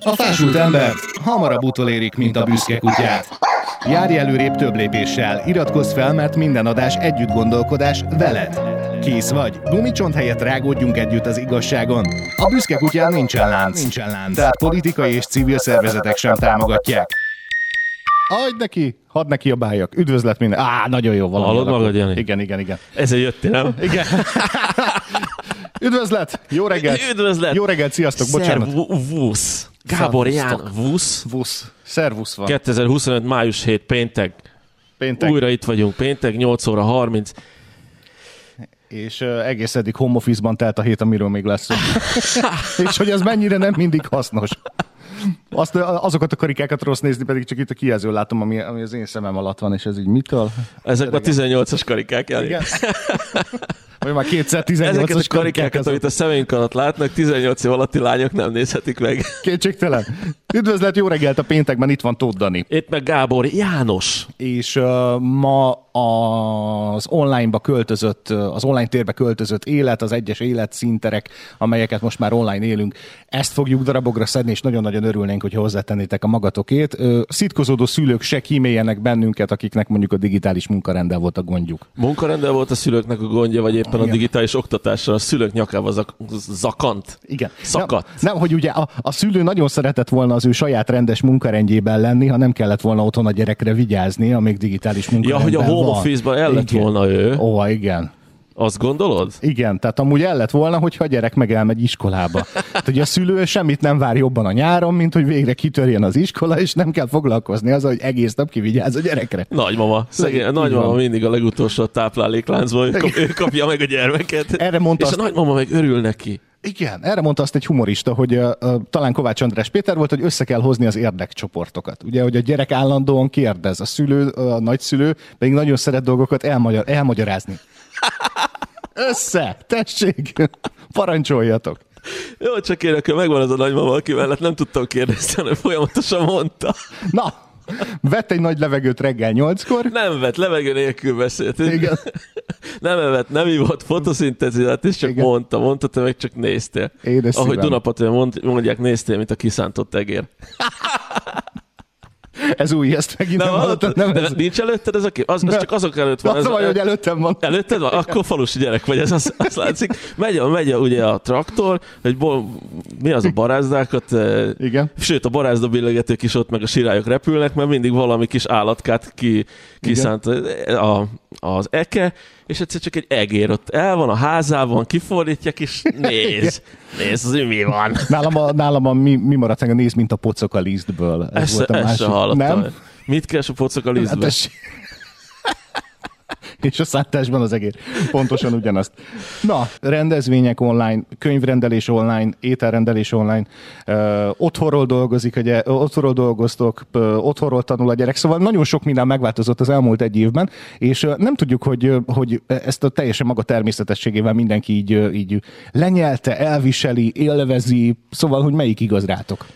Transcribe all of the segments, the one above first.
A fásult ember hamarabb utolérik, mint a büszke kutyát. Járj előrébb több lépéssel, iratkozz fel, mert minden adás együtt gondolkodás veled. Kész vagy. Gumicsont helyett rágódjunk együtt az igazságon. A büszke kutyán nincsen lánc. Nincsen lánc. Tehát politikai és civil szervezetek sem támogatják. Adj neki, hadd neki a bájak. Üdvözlet minden. Á, nagyon jó valami. Hallod magad, Jani? Igen, igen, igen. Ezzel jöttél, nem? Igen. Üdvözlet! Jó reggelt! Üdvözlet! Jó reggelt, sziasztok, bocsánat. Szervusz! Gábor Ján, vusz. Vusz. Szervusz van. 2025. május 7. péntek. Péntek. Újra itt vagyunk. Péntek 8 óra 30. És uh, egész eddig home office-ban telt a hét, amiről még lesz szó. És hogy ez mennyire nem mindig hasznos. Azt, azokat a karikákat rossz nézni, pedig csak itt a kijelző látom, ami, ami az én szemem alatt van, és ez így mitől? Ezek a 18-as karikák Jani. Igen. Vagy már kétszer 18-as Ezeket a karikák, karikákat, azok. amit a szemünk alatt látnak, 18 év alatti lányok nem nézhetik meg. Kétségtelen. Üdvözlet, jó reggelt a péntekben, itt van Tóth Dani. Itt meg Gábor János. és uh, ma az online-ba költözött, az online térbe költözött élet, az egyes életszinterek, amelyeket most már online élünk, ezt fogjuk darabokra szedni, és nagyon-nagyon örülnénk, hogy hozzátennétek a magatokét. Szitkozódó szülők se kíméljenek bennünket, akiknek mondjuk a digitális munkarendel volt a gondjuk. Munkarendel volt a szülőknek a gondja, vagy éppen a Igen. digitális oktatással a szülők nyakába zak- zakant. Igen. Szakadt. Nem, nem, hogy ugye a, a szülő nagyon szeretett volna az ő saját rendes munkarendjében lenni, ha nem kellett volna otthon a gyerekre vigyázni, amíg digitális Ja, munkarendben hogy a home van. office-ban el lett Igen. volna ő. Ó, igen. Azt gondolod? Igen, tehát amúgy el lett volna, hogyha a gyerek meg elmegy iskolába. Tehát, hogy a szülő semmit nem vár jobban a nyáron, mint hogy végre kitörjen az iskola, és nem kell foglalkozni azzal, hogy egész nap kivigyáz a gyerekre. Nagymama. Szegény, a nagymama van. mindig a legutolsó táplálékláncban, ő, kap, ő kapja meg a gyermeket. Erre mondta és azt- a nagymama meg örül neki. Igen, erre mondta azt egy humorista, hogy uh, talán Kovács András Péter volt, hogy össze kell hozni az érdekcsoportokat. Ugye, hogy a gyerek állandóan kérdez, a szülő, a nagyszülő pedig nagyon szeret dolgokat elmagyar, elmagyarázni. Össze, tessék, parancsoljatok. Jó, csak én akkor megvan az a nagymama, aki mellett nem tudtam kérdezni, hanem folyamatosan mondta. Na, vett egy nagy levegőt reggel nyolckor, Nem vett, levegő nélkül beszélt. Igen. Nem evett, nem ivott fotoszintetizát, és csak Igen. mondta, mondta, te meg csak néztél. Édes Ahogy mond, mondják, néztél, mint a kiszántott egér. Ez új, ezt megint nem, Nem, hallottam. Nem, de ez, nincs előtted ez a kép? Az, az csak azok előtt van. az ez baj, hogy előttem van. Előtted van? Akkor falusi gyerek vagy, ez az, az látszik. Megy, megy ugye a traktor, hogy bo, mi az a barázdákat, eh, Igen. sőt a barázda billengetők is ott meg a sirályok repülnek, mert mindig valami kis állatkát ki, kiszánt a, az eke, és egyszer csak egy egér ott el van a házában, kifordítják, és néz, néz, az mi van. Nálam, a, nálam a, mi, mi maradt a néz, mint a pocok a lisztből. Ez Ezt, volt a ezt másik. sem hallottam. Nem? Mit keres a pocok a Hát lisztbe? tessék. És a szántásban az egér. Pontosan ugyanazt. Na, rendezvények online, könyvrendelés online, ételrendelés online, ö, otthonról dolgozik, ugye, otthonról dolgoztok, ö, otthonról tanul a gyerek, szóval nagyon sok minden megváltozott az elmúlt egy évben, és ö, nem tudjuk, hogy, hogy ezt a teljesen maga természetességével mindenki így, így lenyelte, elviseli, élvezi, szóval, hogy melyik igaz rátok?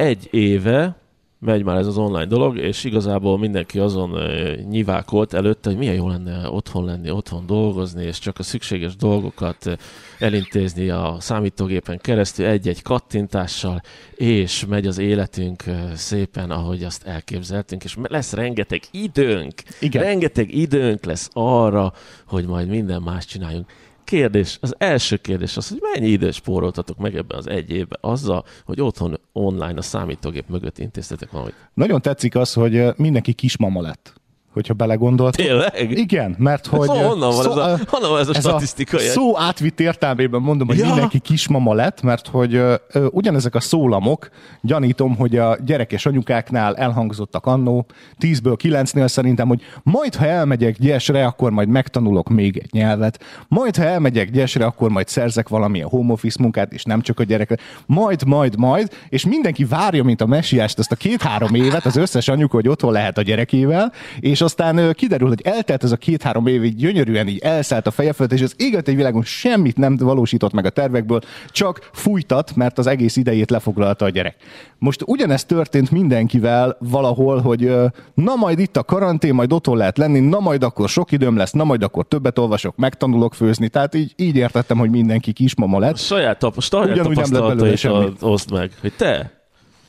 egy éve megy már ez az online dolog, és igazából mindenki azon nyivákolt előtte, hogy milyen jó lenne otthon lenni, otthon dolgozni, és csak a szükséges dolgokat elintézni a számítógépen keresztül egy-egy kattintással, és megy az életünk szépen, ahogy azt elképzeltünk, és lesz rengeteg időnk, Igen. rengeteg időnk lesz arra, hogy majd minden más csináljunk. Kérdés, az első kérdés az, hogy mennyi időt spóroltatok meg ebben az egy évben azzal, hogy otthon online a számítógép mögött intéztetek valamit. Nagyon tetszik az, hogy mindenki kismama lett, hogyha belegondoltok. Tényleg? Igen, mert hogy... Szóval honnan van ez a- honnan van ez a statisztika ilyen? szó átvitt értelmében mondom, hogy Ja. ja. mindenki kismama lett, mert hogy ö, ö, ugyanezek a szólamok, gyanítom, hogy a gyerekes anyukáknál elhangzottak annó, 10-ből 9-nél szerintem, hogy majd ha elmegyek gyesre, akkor majd megtanulok még egy nyelvet, majd ha elmegyek gyesre, akkor majd szerzek valamilyen home office munkát, és nem csak a gyerekre, majd, majd, majd, és mindenki várja, mint a messiást ezt a két-három évet, az összes anyuka, hogy otthon lehet a gyerekével, és aztán ö, kiderül, hogy eltelt ez a két-három év, így gyönyörűen így elszállt a feje fölött, és az éget egy világon semmit nem valósított meg a tervekből, csak fújtat, mert az egész idejét lefoglalta a gyerek. Most ugyanezt történt mindenkivel valahol, hogy na majd itt a karantén, majd otthon lehet lenni, na majd akkor sok időm lesz, na majd akkor többet olvasok, megtanulok főzni, tehát így, így értettem, hogy mindenki kismama lett. Saját, tap, saját tapasztalatait oszd meg, hogy te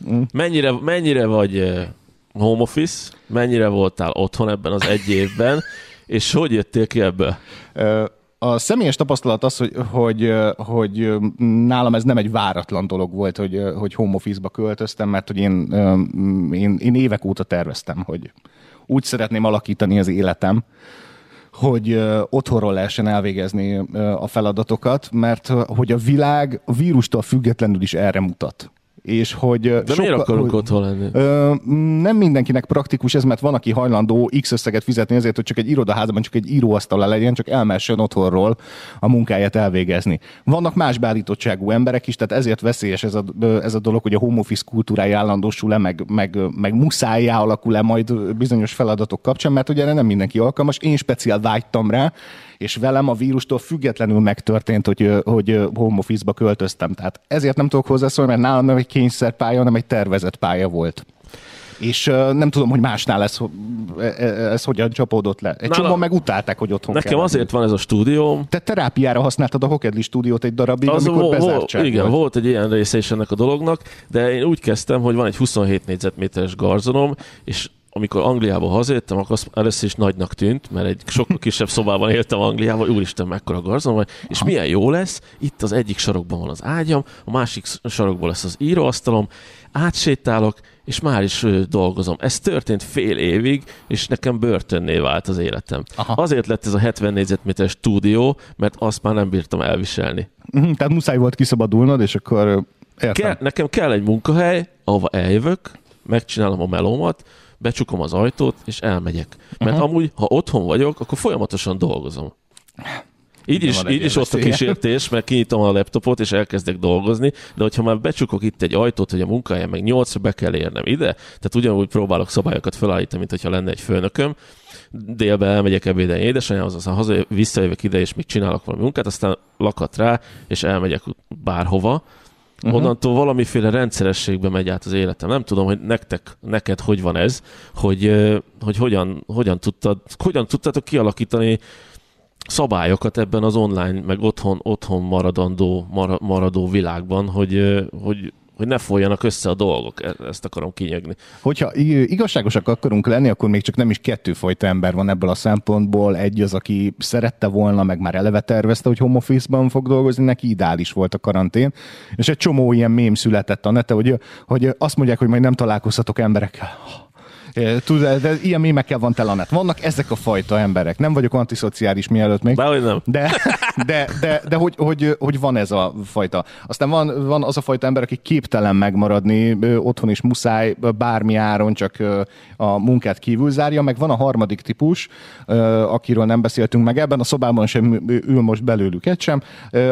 Mm. Mennyire, mennyire vagy home office, mennyire voltál otthon ebben az egy évben, és hogy jöttél ki ebből? A személyes tapasztalat az, hogy, hogy, hogy nálam ez nem egy váratlan dolog volt, hogy, hogy home office-ba költöztem, mert hogy én, én, én évek óta terveztem, hogy úgy szeretném alakítani az életem, hogy otthonról lehessen elvégezni a feladatokat, mert hogy a világ a vírustól függetlenül is erre mutat és hogy... De sokkal, miért akarunk otthon lenni? Ö, nem mindenkinek praktikus ez, mert van, aki hajlandó X összeget fizetni azért, hogy csak egy irodaházban csak egy íróasztala legyen, csak elmessen otthonról a munkáját elvégezni. Vannak más beállítottságú emberek is, tehát ezért veszélyes ez a, ez a dolog, hogy a home office kultúrája állandósul-e, meg, meg, meg muszájá alakul-e majd bizonyos feladatok kapcsán, mert ugye erre nem mindenki alkalmas. Én speciál vágytam rá, és velem a vírustól függetlenül megtörtént, hogy, hogy home office-ba költöztem. Tehát ezért nem tudok hozzászólni, mert nálam nem egy kényszerpálya, hanem egy tervezett pálya volt és uh, nem tudom, hogy másnál ez, e, e, ez hogyan csapódott le. Egy Nála... csomó meg utálták, hogy otthon Nekem kell azért van ez a stúdió. Te terápiára használtad a Hokedli stúdiót egy darabig, az amikor vo- bezártság Igen, volt. volt egy ilyen része is ennek a dolognak, de én úgy kezdtem, hogy van egy 27 négyzetméteres garzonom, és amikor Angliába hazajöttem, akkor az először is nagynak tűnt, mert egy sokkal kisebb szobában éltem Angliában, úristen, mekkora garzon vagy, és milyen jó lesz, itt az egyik sarokban van az ágyam, a másik sarokban lesz az íróasztalom, átsétálok, és már is dolgozom. Ez történt fél évig, és nekem börtönné vált az életem. Aha. Azért lett ez a 70 négyzetméter stúdió, mert azt már nem bírtam elviselni. Uh-huh, tehát muszáj volt kiszabadulnod, és akkor értem. Ke- nekem kell egy munkahely, ahova eljövök, megcsinálom a melómat, becsukom az ajtót, és elmegyek. Mert uh-huh. amúgy, ha otthon vagyok, akkor folyamatosan dolgozom. Így is, így is ott a kísértés, mert kinyitom a laptopot, és elkezdek dolgozni, de hogyha már becsukok itt egy ajtót, hogy a munkáján meg nyolcra be kell érnem ide, tehát ugyanúgy próbálok szabályokat felállítani, mint hogyha lenne egy főnököm, délbe elmegyek ebédelni édesanyához, aztán haza visszajövök ide, és még csinálok valami munkát, aztán lakat rá, és elmegyek bárhova, Uh-huh. Onnantól valamiféle rendszerességbe megy át az életem. Nem tudom, hogy nektek, neked hogy van ez, hogy, hogy hogyan, hogyan, tudtad, hogyan tudtátok kialakítani szabályokat ebben az online, meg otthon, otthon maradandó, maradó világban, hogy, hogy hogy ne folyjanak össze a dolgok. E- ezt akarom kinyögni. Hogyha igazságosak akarunk lenni, akkor még csak nem is kettőfajta ember van ebből a szempontból. Egy az, aki szerette volna, meg már eleve tervezte, hogy home office-ban fog dolgozni, neki ideális volt a karantén. És egy csomó ilyen mém született a nete, hogy, hogy azt mondják, hogy majd nem találkozhatok emberekkel Tud, de ilyen mémekkel van tele a net. Vannak ezek a fajta emberek. Nem vagyok antiszociális mielőtt még. Bárhogy nem. De, de, de, de hogy, hogy, hogy, van ez a fajta. Aztán van, van az a fajta ember, aki képtelen megmaradni, otthon is muszáj bármi áron csak a munkát kívül zárja, meg van a harmadik típus, akiről nem beszéltünk meg ebben a szobában sem ül most belőlük egy sem,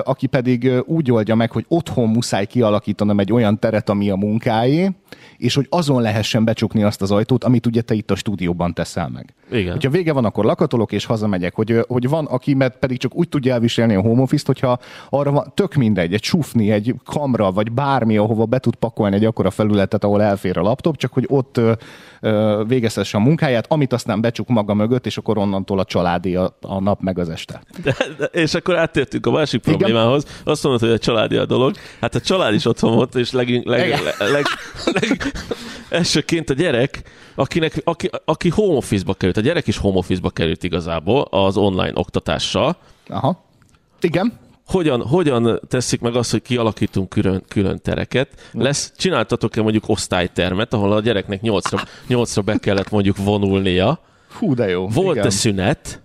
aki pedig úgy oldja meg, hogy otthon muszáj kialakítanom egy olyan teret, ami a munkáé, és hogy azon lehessen becsukni azt az ajtót, amit ugye te itt a stúdióban teszel meg. Igen. Hogyha vége van, akkor lakatolok és hazamegyek, hogy, hogy van, aki mert pedig csak úgy tudja elviselni a home office hogyha arra van, tök mindegy, egy sufni, egy kamra, vagy bármi, ahova be tud pakolni egy akkora felületet, ahol elfér a laptop, csak hogy ott végezhesse a munkáját, amit aztán becsuk maga mögött, és akkor onnantól a családi a, a nap meg az este. De, de, és akkor áttértünk a másik Igen. problémához. Azt mondod, hogy a családi a dolog. Hát a család is otthon volt, és leg, leg, leg, leg, leg, elsőként a gyerek, akinek, aki, aki home office-ba került, a gyerek is home office-ba került igazából az online oktatással. Aha. Igen. Hogyan, hogyan teszik meg azt, hogy kialakítunk külön, külön tereket? Lesz, csináltatok-e mondjuk osztálytermet, ahol a gyereknek nyolcra, nyolcra be kellett mondjuk vonulnia? Hú, de jó. Volt-e szünet?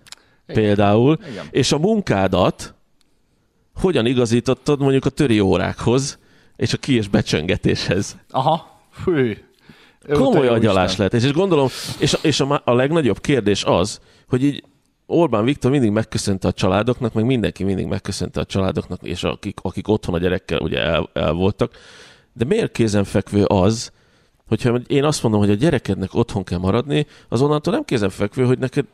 Igen. Például. Igen. És a munkádat hogyan igazítottad mondjuk a töri órákhoz és a ki- és becsöngetéshez? Aha. Fű. Komoly agyalás lehet. És gondolom, és, és a, a legnagyobb kérdés az, hogy így Orbán Viktor mindig megköszönte a családoknak, meg mindenki mindig megköszönte a családoknak, és akik, akik otthon a gyerekkel ugye el, el voltak. De miért kézenfekvő az, hogyha én azt mondom, hogy a gyerekednek otthon kell maradni, azonnantól nem kézenfekvő, hogy neked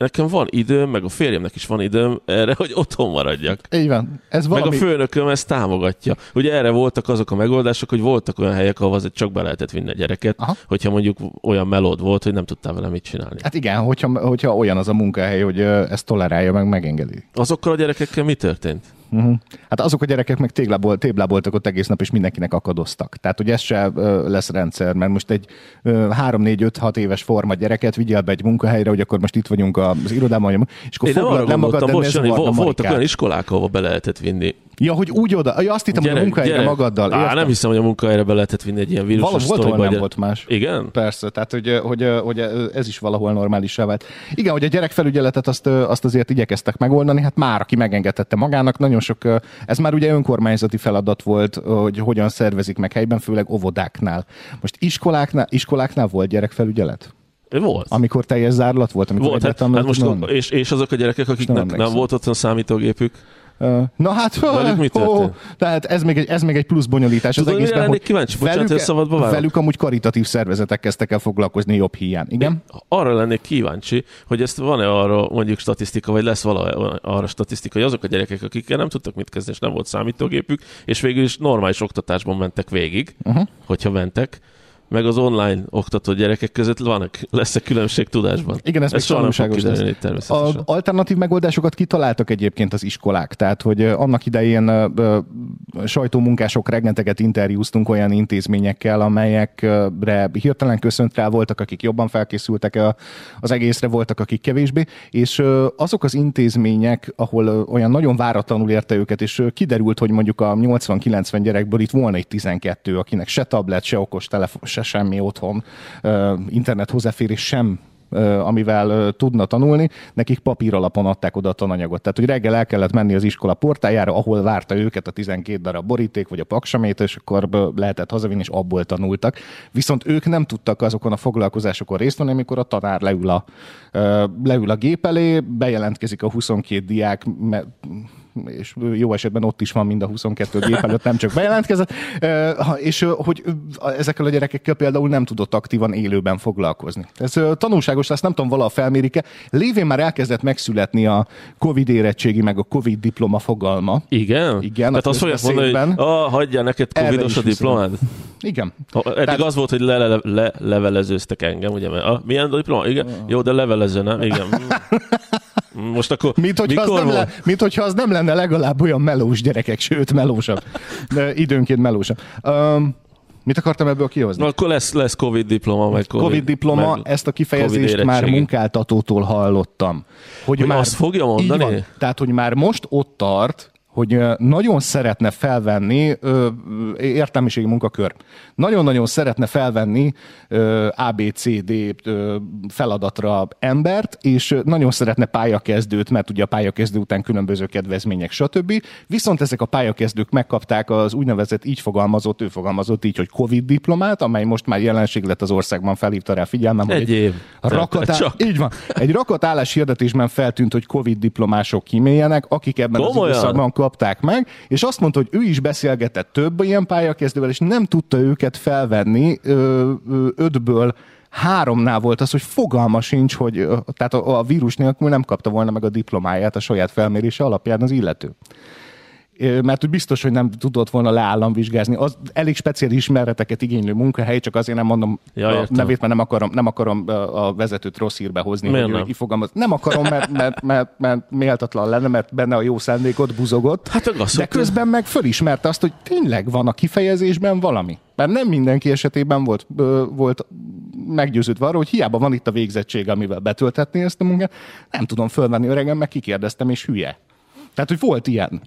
nekem van időm, meg a férjemnek is van időm erre, hogy otthon maradjak. Így van. Ez valami... Meg a főnököm ezt támogatja. Ugye erre voltak azok a megoldások, hogy voltak olyan helyek, ahol azért csak be lehetett vinni a gyereket, Aha. hogyha mondjuk olyan melód volt, hogy nem tudtál vele mit csinálni. Hát igen, hogyha, hogyha olyan az a munkahely, hogy ezt tolerálja, meg megengedi. Azokkal a gyerekekkel mi történt? Uh-huh. Hát azok a gyerekek meg téglából, tébláboltak ott egész nap, és mindenkinek akadoztak. Tehát, hogy ez se ö, lesz rendszer, mert most egy 3-4-5-6 éves forma gyereket vigyel be egy munkahelyre, hogy akkor most itt vagyunk az irodában, és akkor Én foglald le magad, most, Jani, voltak olyan iskolák, ahova be lehetett vinni. Ja, hogy úgy oda, ja, azt hittem, hogy a munkahelyre magaddal. Á, értem. nem hiszem, hogy a munkahelyre be lehetett vinni egy ilyen vírusos volt, ahol sztoriba. nem volt más. Igen? Persze, tehát hogy, hogy, hogy ez is valahol normálisá vált. Igen, hogy a gyerekfelügyeletet azt, azt azért igyekeztek megoldani, hát már aki megengedhette magának, nagyon sok, ez már ugye önkormányzati feladat volt, hogy hogyan szervezik meg helyben, főleg óvodáknál. Most iskoláknál, iskoláknál volt gyerekfelügyelet? Volt. Amikor teljes zárlat volt? Amikor Volt, hát, hát nem most, és, és azok a gyerekek, akiknek nem, emlékszem. volt otthon számítógépük, Na hát, Velük mi ó, tehát ez még, egy, ez még egy plusz bonyolítás Tudod, az egészben, hogy kíváncsi? Bocsánat, hogy szabadba vágok. velük amúgy karitatív szervezetek kezdtek el foglalkozni jobb hiány. Igen? arra lennék kíváncsi, hogy ezt van-e arra mondjuk statisztika, vagy lesz vala arra statisztika, hogy azok a gyerekek, akikkel nem tudtak mit kezdeni, és nem volt számítógépük, és végül is normális oktatásban mentek végig, uh-huh. hogyha mentek, meg az online oktató gyerekek között van lesz-e különbség tudásban? Igen, ez még soha nem fog lesz. kiderülni természetesen. A alternatív megoldásokat kitaláltak egyébként az iskolák, tehát hogy annak idején sajtómunkások rengeteget interjúztunk olyan intézményekkel, amelyekre hirtelen köszönt rá voltak, akik jobban felkészültek a- az egészre, voltak, akik kevésbé, és azok az intézmények, ahol olyan nagyon váratlanul érte őket, és kiderült, hogy mondjuk a 80-90 gyerekből itt volna egy 12, akinek se tablet, se okos telefon, se semmi otthon, internet hozzáférés sem amivel tudna tanulni, nekik papír alapon adták oda a tananyagot. Tehát, hogy reggel el kellett menni az iskola portájára, ahol várta őket a 12 darab boríték, vagy a paksamét, és akkor lehetett hazavinni, és abból tanultak. Viszont ők nem tudtak azokon a foglalkozásokon részt venni, amikor a tanár leül a, leül a gép elé, bejelentkezik a 22 diák, és jó esetben ott is van mind a 22 gép előtt, nem csak bejelentkezett, és hogy ezekkel a gyerekekkel például nem tudott aktívan élőben foglalkozni. Ez tanulságos lesz, nem tudom, vala felmérik-e. Lévén már elkezdett megszületni a COVID érettségi, meg a COVID diploma fogalma. Igen? Igen, Tehát a azt fogják mondani, hogy ah, hagyjál neked covidos a diplomád. Igen. Ha, Eddig Tehát- az volt, hogy le, le, le, levelezőztek engem, ugye? Mert, ah, milyen diploma? Igen. Jó, de levelező, nem? Igen. Most akkor Mint hogyha, az mikor nem volt? le, mint hogyha az nem lenne legalább olyan melós gyerekek, sőt melósabb. De időnként melósabb. Um, mit akartam ebből kihozni? Na, akkor lesz, lesz Covid diploma, meg Covid, Covid diploma, meg ezt a kifejezést már munkáltatótól hallottam. Hogy azt fogja mondani? Így van. Tehát, hogy már most ott tart, hogy nagyon szeretne felvenni ö, értelmiségi munkakör. Nagyon-nagyon szeretne felvenni ö, ABCD ö, feladatra embert, és nagyon szeretne pályakezdőt, mert ugye a pályakezdő után különböző kedvezmények, stb. Viszont ezek a pályakezdők megkapták az úgynevezett így fogalmazott, ő fogalmazott így, hogy Covid diplomát, amely most már jelenség lett az országban, felhívta rá figyelmem, hogy Egy év. Rakatá... Csak. Így van. Egy rakatállás hirdetésben feltűnt, hogy Covid diplomások kiméljenek, akik ebben Komolyan? az időszakban kapták meg, és azt mondta, hogy ő is beszélgetett több ilyen pályakezdővel, és nem tudta őket felvenni ö, ö, ötből háromnál volt az, hogy fogalma sincs, hogy tehát a, a vírus nélkül nem kapta volna meg a diplomáját a saját felmérése alapján az illető. Mert hogy biztos, hogy nem tudott volna leállamvizsgázni. Az elég speciális ismereteket igénylő munkahely, csak azért nem mondom Ja, a értem. nevét, mert nem akarom, nem akarom a vezetőt rossz hírbe hozni, Miért hogy nem? kifogalmaz. Nem akarom, mert, mert, mert, mert méltatlan lenne, mert benne a jó szándékot buzogott. Hát de közben meg fölismerte azt, hogy tényleg van a kifejezésben valami. Mert nem mindenki esetében volt, volt meggyőződve arról, hogy hiába van itt a végzettség, amivel betölthetné ezt a munkát, nem tudom fölvenni öregem, meg kikérdeztem, és hülye. Tehát, hogy volt ilyen.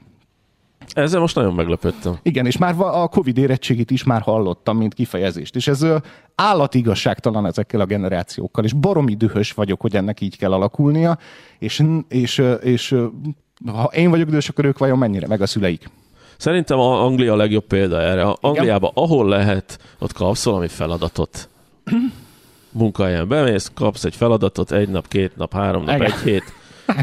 Ezzel most nagyon meglepődtem. Igen, és már a Covid érettségit is már hallottam, mint kifejezést. És ez állatigazságtalan ezekkel a generációkkal, és baromi dühös vagyok, hogy ennek így kell alakulnia, és, és, és ha én vagyok dühös, akkor ők vajon mennyire, meg a szüleik. Szerintem a Anglia a legjobb példa erre. A Angliában, ahol lehet, ott kapsz valami feladatot. Munkahelyen bemész, kapsz egy feladatot, egy nap, két nap, három nap, Igen. egy hét.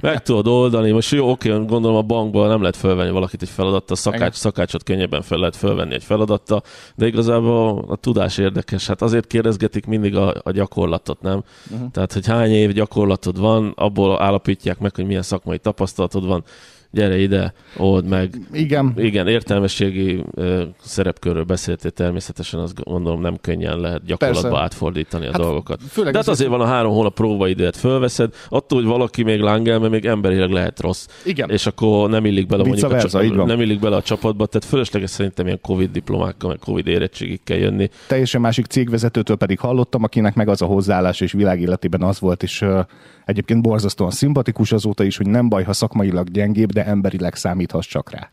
Meg tudod oldani. Most jó, oké, gondolom a bankból nem lehet fölvenni valakit egy feladattal, szakács, szakácsot könnyebben fel lehet fölvenni egy feladattal, de igazából a tudás érdekes. Hát azért kérdezgetik mindig a, a gyakorlatot, nem? Uh-huh. Tehát, hogy hány év gyakorlatod van, abból állapítják meg, hogy milyen szakmai tapasztalatod van. Gyere ide, old meg. Igen. Igen, értelmességi ö, szerepkörről beszéltél természetesen, azt gondolom nem könnyen lehet gyakorlatba Persze. átfordítani a Hát dolgokat. főleg De hát azért- van a három hónap próbaidőt fölveszed, attól, hogy valaki még lángel, mert még emberileg lehet rossz. Igen. És akkor nem illik bele Vice mondjuk a, versa, így van. nem illik bele a csapatba, tehát fölösleges szerintem ilyen Covid diplomákkal, meg Covid érettségikkel jönni. teljesen másik cégvezetőtől pedig hallottam, akinek meg az a hozzáállás és világéletében az volt, és uh, egyébként borzasztóan szimpatikus azóta is, hogy nem baj, ha szakmailag gyengébb, de emberileg számíthass csak rá.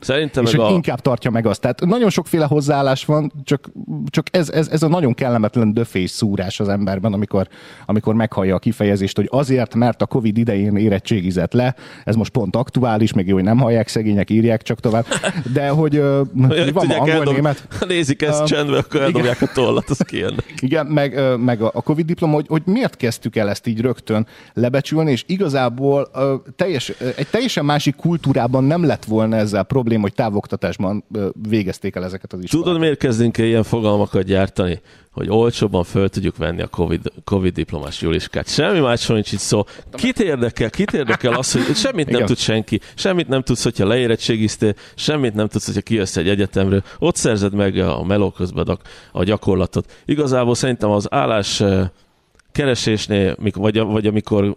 Szerintem és hogy a... inkább tartja meg azt. Tehát nagyon sokféle hozzáállás van, csak, csak ez, ez, ez a nagyon kellemetlen döfés szúrás az emberben, amikor, amikor meghallja a kifejezést, hogy azért, mert a Covid idején érettségizett le, ez most pont aktuális, még jó, hogy nem hallják szegények, írják csak tovább, de hogy Hogy van angol, eldob- német, Nézik ezt Um, csendbe, akkor eldobják a tollat, az kijönnek. igen, meg, meg a Covid diploma, hogy, hogy miért kezdtük el ezt így rögtön lebecsülni, és igazából ö, teljes, egy teljesen másik kultúrában nem lett volna ezzel probléma, hogy távoktatásban végezték el ezeket az iskolákat. Tudod, miért kezdünk ilyen fogalmakat gyártani? Hogy olcsóbban föl tudjuk venni a COVID, COVID diplomás Juliskát. Semmi másról nincs itt szó. Kit érdekel, kit érdekel az, hogy semmit nem Igen. tud senki, semmit nem tudsz, hogyha leérettségiztél, semmit nem tudsz, hogyha kijössz egy egyetemről. Ott szerzed meg a meló közben a, gyakorlatot. Igazából szerintem az állás keresésnél, vagy, vagy amikor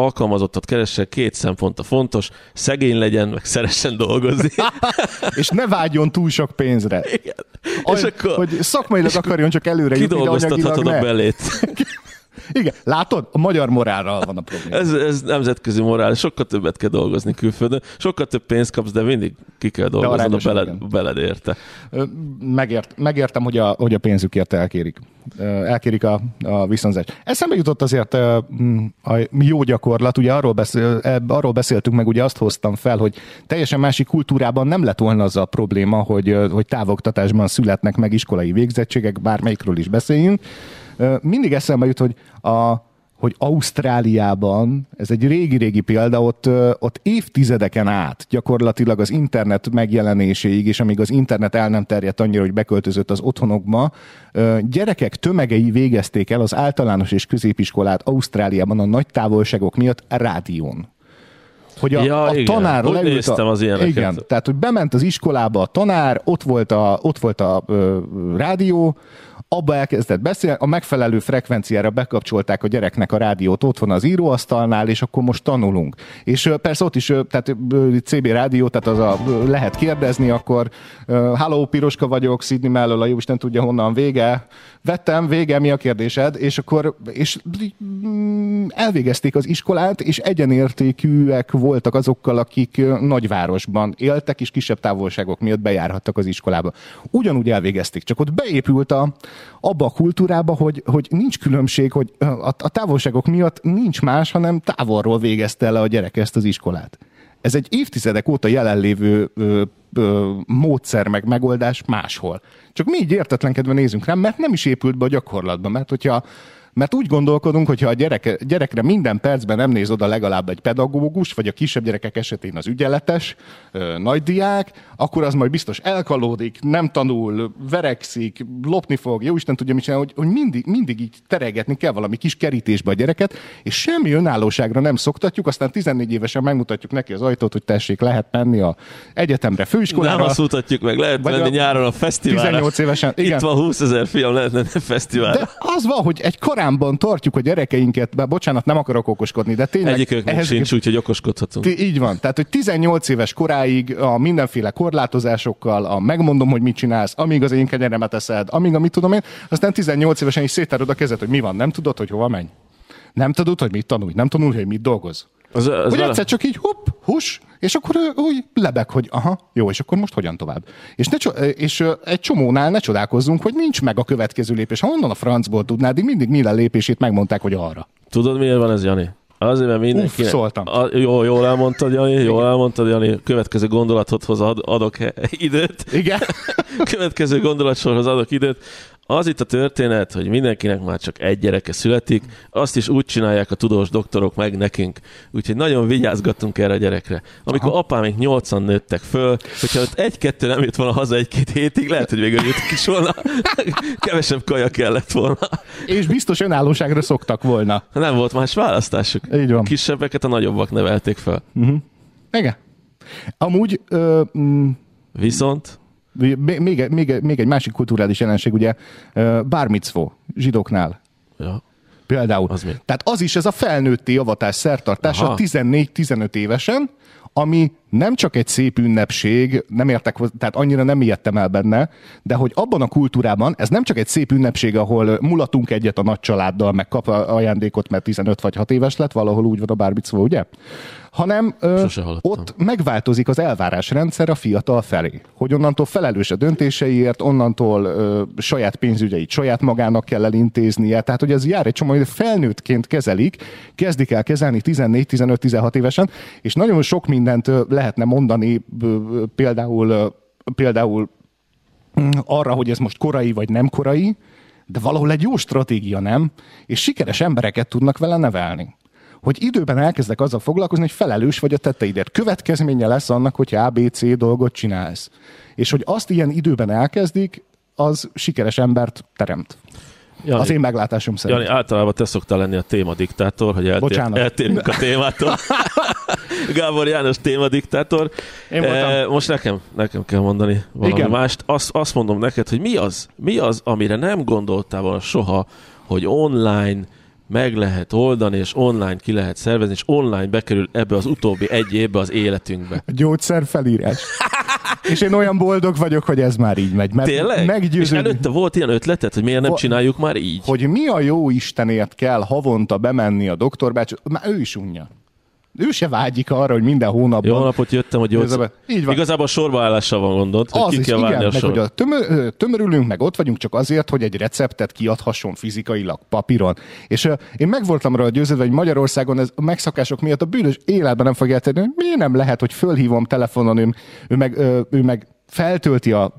alkalmazottat keresel, két szempont a fontos, szegény legyen, meg szeressen dolgozni. és ne vágyjon túl sok pénzre. Igen. Aj, és akkor hogy szakmailag akarjon csak előre jutni, de anyagilag a ne. belét. Igen, látod? A magyar morálral van a probléma. Ez, ez nemzetközi morál, sokkal többet kell dolgozni külföldön, sokkal több pénzt kapsz, de mindig ki kell dolgozni a beled, beled érte. Megért, megértem, hogy a, hogy a pénzükért elkérik. Elkérik a, a viszonzást. Eszembe jutott azért a jó gyakorlat, ugye arról, beszél, arról beszéltünk meg, ugye azt hoztam fel, hogy teljesen másik kultúrában nem lett volna az a probléma, hogy, hogy távoktatásban születnek meg iskolai végzettségek, bármelyikről is beszéljünk. Mindig eszembe jut, hogy a, hogy Ausztráliában, ez egy régi-régi példa, ott, ott évtizedeken át gyakorlatilag az internet megjelenéséig, és amíg az internet el nem terjedt annyira, hogy beköltözött az otthonokba, gyerekek tömegei végezték el az általános és középiskolát Ausztráliában a nagy távolságok miatt rádión. Hogy a, Ja, a igen. tanár Úgy leült néztem a, az ilyeneket. Igen, tehát hogy bement az iskolába a tanár, ott volt a, ott volt a ö, rádió, abba elkezdett beszélni, a megfelelő frekvenciára bekapcsolták a gyereknek a rádiót, ott van az íróasztalnál, és akkor most tanulunk. És persze ott is, tehát CB rádió, tehát az a, lehet kérdezni, akkor ö, Halló, Piroska vagyok, Sydney mellől, a jó Isten tudja honnan vége. Vettem, vége, mi a kérdésed? És akkor és mm, elvégezték az iskolát, és egyenértékűek voltak azokkal, akik nagyvárosban éltek, és kisebb távolságok miatt bejárhattak az iskolába. Ugyanúgy elvégezték, csak ott beépült a, abba a kultúrába, hogy, hogy nincs különbség, hogy a, a távolságok miatt nincs más, hanem távolról végezte el a gyerek ezt az iskolát. Ez egy évtizedek óta jelenlévő ö, ö, módszer meg megoldás máshol. Csak mi így értetlenkedve nézünk rá, mert nem is épült be a gyakorlatba, mert hogyha mert úgy gondolkodunk, hogy ha a gyereke, gyerekre minden percben nem néz oda legalább egy pedagógus, vagy a kisebb gyerekek esetén az ügyeletes, ö, nagydiák, akkor az majd biztos elkalódik, nem tanul, verekszik, lopni fog, jó Isten tudja mit csinál, hogy, hogy mindig, mindig így teregetni kell valami kis kerítésbe a gyereket, és semmi önállóságra nem szoktatjuk, aztán 14 évesen megmutatjuk neki az ajtót, hogy tessék, lehet menni a egyetemre, főiskolára. Nem azt mutatjuk meg, lehet menni a nyáron a fesztiválra. 18 évesen, igen. Itt van 20 ezer fiam, lehet menni a fesztiválra. De az van, hogy egy korámban tartjuk a gyerekeinket, bár bocsánat, nem akarok okoskodni, de tényleg... Egyikőknek ehhez- sincs, úgyhogy okoskodhatunk. Így van. Tehát, hogy 18 éves koráig a mindenféle korlátozásokkal, a megmondom, hogy mit csinálsz, amíg az én kenyeremet eszed, amíg a mit tudom én, aztán 18 évesen is széttárod a kezed, hogy mi van, nem tudod, hogy hova menj. Nem tudod, hogy mit tanulj, nem tanulj, hogy mit dolgoz. Az, az Hogy egyszer csak így hopp, hus, és akkor úgy lebeg, hogy aha, jó, és akkor most hogyan tovább. És, ne, és egy csomónál ne csodálkozzunk, hogy nincs meg a következő lépés. Ha onnan a francból tudnád, így mindig minden lépését megmondták, hogy arra. Tudod, miért van ez, Jani? Azért, mert mindenki... Uff, szóltam. A, jó, jól elmondtad, Jani, jól elmondtad, Jani. Következő gondolatodhoz ad, adok időt. Igen? Következő gondolatsorhoz adok időt. Az itt a történet, hogy mindenkinek már csak egy gyereke születik, azt is úgy csinálják a tudós doktorok meg nekünk. Úgyhogy nagyon vigyázgatunk erre a gyerekre. Amikor Aha. apámink nyolcan nőttek föl, hogyha ott egy-kettő nem jött volna haza egy-két hétig, lehet, hogy végül jöttek is volna. Kevesebb kaja kellett volna. És biztos önállóságra szoktak volna. Nem volt más választásuk. Így van. Kisebbeket a nagyobbak nevelték fel. Igen. Amúgy ö, mm, Viszont még, még, még, még egy másik kulturális jelenség, ugye bármicvó zsidóknál. ja, Például. Az mi? Tehát az is ez a felnőtti avatás szertartása Aha. 14-15 évesen, ami nem csak egy szép ünnepség, nem értek, tehát annyira nem ijedtem el benne, de hogy abban a kultúrában ez nem csak egy szép ünnepség, ahol mulatunk egyet a nagy családdal, meg kap ajándékot, mert 15 vagy 6 éves lett, valahol úgy van a bármicvó, ugye? Hanem ö, ott megváltozik az elvárásrendszer a fiatal felé. Hogy onnantól felelős a döntéseiért, onnantól ö, saját pénzügyeit saját magának kell elintéznie. Tehát, hogy ez jár egy csomó, hogy felnőttként kezelik, kezdik el kezelni 14-15-16 évesen, és nagyon sok mindent ö, lehetne mondani, például, például mm, arra, hogy ez most korai vagy nem korai, de valahol egy jó stratégia, nem? És sikeres embereket tudnak vele nevelni. Hogy időben elkezdek azzal foglalkozni, hogy felelős vagy a tetteidért. Következménye lesz annak, hogy ABC dolgot csinálsz. És hogy azt ilyen időben elkezdik, az sikeres embert teremt. Jani, Az én meglátásom szerint. Jani, általában te szoktál lenni a témadiktátor, hogy eltér, eltérünk a témától. Gábor János témadiktátor. Én voltam. Eh, Most nekem, nekem kell mondani valami Igen. mást. Azt, azt mondom neked, hogy mi az, mi az, amire nem gondoltál volna soha, hogy online meg lehet oldani, és online ki lehet szervezni, és online bekerül ebbe az utóbbi egy évbe az életünkbe. A gyógyszer felírás. És én olyan boldog vagyok, hogy ez már így megy. Mert Tényleg? És meggyőződ, előtte volt ilyen ötleted, hogy miért nem Va- csináljuk már így? hogy mi a jó Istenért kell havonta bemenni a doktorbács, már ő is unja. Ő se vágyik arra, hogy minden hónapban... Jó napot jöttem, hogy Igazából- gyógyszer... így van. Igazából sorbaállással van gondod, hogy Az ki kell várni igen, a meg hogy a tömör, tömörülünk, meg ott vagyunk csak azért, hogy egy receptet kiadhasson fizikailag papíron. És ö, én meg voltam róla győződve, hogy Magyarországon ez a megszakások miatt a bűnös életben nem fog eltenni, hogy miért nem lehet, hogy fölhívom telefonon, ő, ő, meg, ő meg feltölti a...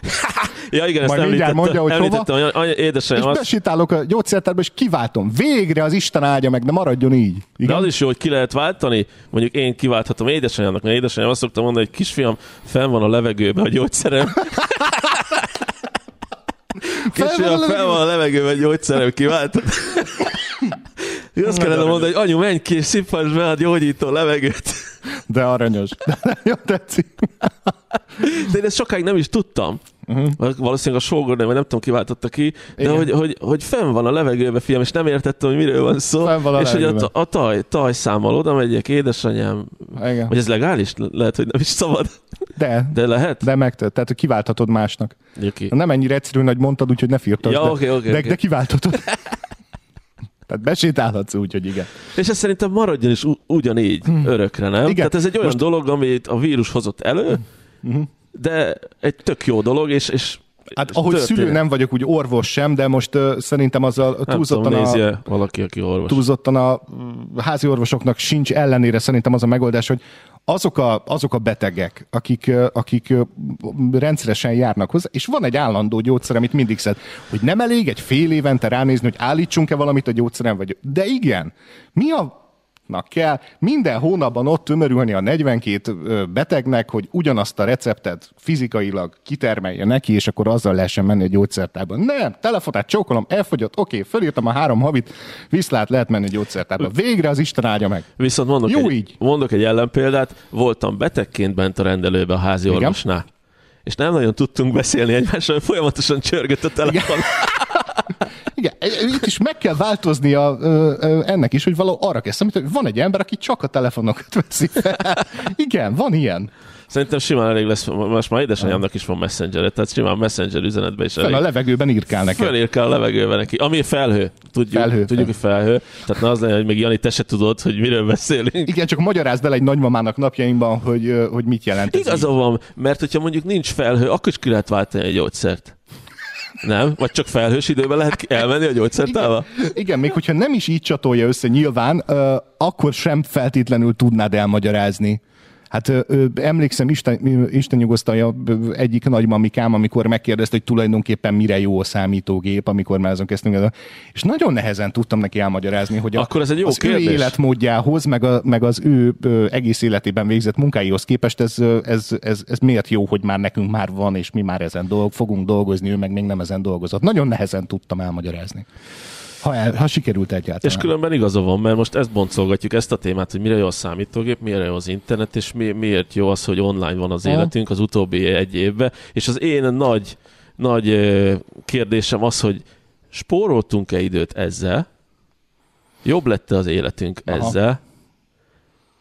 Ja, igen, ezt Majd mondja, hogy hova. említettem, hogy anya, És édesanyám, azt, besétálok a gyógyszertárba, és kiváltom. Végre az Isten áldja meg, de maradjon így. de Igen? az is jó, hogy ki lehet váltani. Mondjuk én kiválthatom édesanyámnak, mert édesanyám azt szokta mondani, hogy kisfiam, fenn van a levegőben a gyógyszerem. Kisfiam, fenn van a levegőben a gyógyszerem, kiváltad. Én azt kellene mondani, hogy anyu, menj ki és szippantsd be a gyógyító levegőt. De aranyos. De jó tetszik. De én ezt sokáig nem is tudtam. Uh-huh. Valószínűleg a sógornő, vagy nem tudom, kiváltotta ki, de Igen. hogy, hogy, hogy fenn van a levegőbe, fiam, és nem értettem, hogy miről van szó. Fenn van a és hogy a, a taj, taj számmal oda megyek, édesanyám, Igen. vagy ez legális? Le- Lehet, hogy nem is szabad, De, de lehet? de megtört. Tehát, hogy kiválthatod másnak. Jaki. Nem ennyire egyszerű, hogy mondtad, úgyhogy ne firtasd, Ja, de, oké, oké, de, oké. de kiválthatod. Tehát besétálhatsz úgy, hogy igen. És ez szerintem maradjon is ugyanígy örökre, nem? Igen. Tehát ez egy olyan Most- dolog, amit a vírus hozott elő, de egy tök jó dolog, és, és Hát ahogy történet. szülő nem vagyok úgy orvos sem, de most uh, szerintem azzal nem túlzottan tudom, a, valaki, aki orvos. túlzottan a mm, házi orvosoknak sincs ellenére szerintem az a megoldás, hogy azok a, azok a betegek, akik, akik rendszeresen járnak hozzá, és van egy állandó gyógyszer, amit mindig szed, hogy nem elég egy fél évente ránézni, hogy állítsunk-e valamit a gyógyszeren, vagy... De igen, mi a kell minden hónapban ott tömörülni a 42 ö, betegnek, hogy ugyanazt a receptet fizikailag kitermelje neki, és akkor azzal lehessen menni a gyógyszertárba. Nem, telefonát csókolom, elfogyott, oké, fölírtam a három havit, viszlát lehet menni a gyógyszertárba. Végre az Isten áldja meg. Viszont mondok, Jó egy, így. mondok egy ellenpéldát, voltam betegként bent a rendelőbe a házi Igen. orvosnál. És nem nagyon tudtunk beszélni egymással, folyamatosan csörgött a telefon. Igen, e- itt is meg kell változnia ö, ö, ennek is, hogy való arra számítani, hogy van egy ember, aki csak a telefonokat veszi fel. Igen, van ilyen. Szerintem simán elég lesz, most már édesanyámnak is van messenger tehát simán messenger üzenetbe is Fel a elég. levegőben írkál nekem. Fölír kell a levegőbe neki. Ami felhő. Tudjuk, Felhő, tudjuk hogy felhő. Tehát ne az legyen, hogy még Jani, te se tudod, hogy miről beszélünk. Igen, csak magyarázd el egy nagymamának napjainkban, hogy, hogy mit jelent. Igaza van, mert hogyha mondjuk nincs felhő, akkor is ki lehet váltani egy gyógyszert. Nem? Vagy csak felhős időben lehet elmenni a gyógyszertárba? Igen, még hogyha nem is így csatolja össze nyilván, ö, akkor sem feltétlenül tudnád elmagyarázni. Hát ö, emlékszem, Isten, Isten nyugosztalja egyik nagymamikám, amikor megkérdezte, hogy tulajdonképpen mire jó a számítógép, amikor már azon kezdtünk. És nagyon nehezen tudtam neki elmagyarázni, hogy a, Akkor ez egy jó az ő kérdés. életmódjához, meg, a, meg az ő ö, egész életében végzett munkáihoz képest ez, ez, ez, ez miért jó, hogy már nekünk már van, és mi már ezen dolg, fogunk dolgozni, ő meg még nem ezen dolgozott. Nagyon nehezen tudtam elmagyarázni. Ha, el, ha sikerült egyáltalán. És különben igaza van, mert most ezt boncolgatjuk, ezt a témát, hogy mire jó a számítógép, mire jó az internet, és mi, miért jó az, hogy online van az életünk az utóbbi egy évben. És az én nagy, nagy kérdésem az, hogy spóroltunk-e időt ezzel, jobb lett az életünk Aha. ezzel,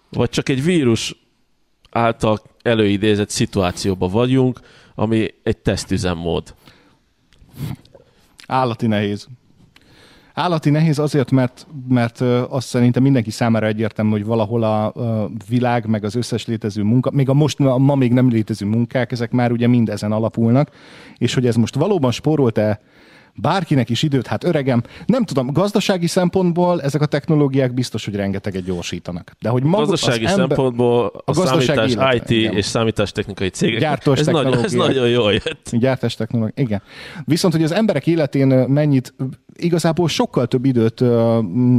vagy csak egy vírus által előidézett szituációban vagyunk, ami egy tesztüzemmód. Állati nehéz. Állati nehéz azért, mert, mert azt szerintem mindenki számára egyértelmű, hogy valahol a világ, meg az összes létező munka, még a most a ma még nem létező munkák, ezek már ugye mind ezen alapulnak, és hogy ez most valóban spórolt-e bárkinek is időt, hát öregem, nem tudom, gazdasági szempontból ezek a technológiák biztos, hogy rengeteget gyorsítanak. De hogy maga, Gazdasági az ember, szempontból a, a gazdasági számítás élete, IT igen. és számítástechnikai cégek, Gyártós ez nagyon, ez nagyon jól jött. Gyártás technológia, igen. Viszont, hogy az emberek életén mennyit, igazából sokkal több időt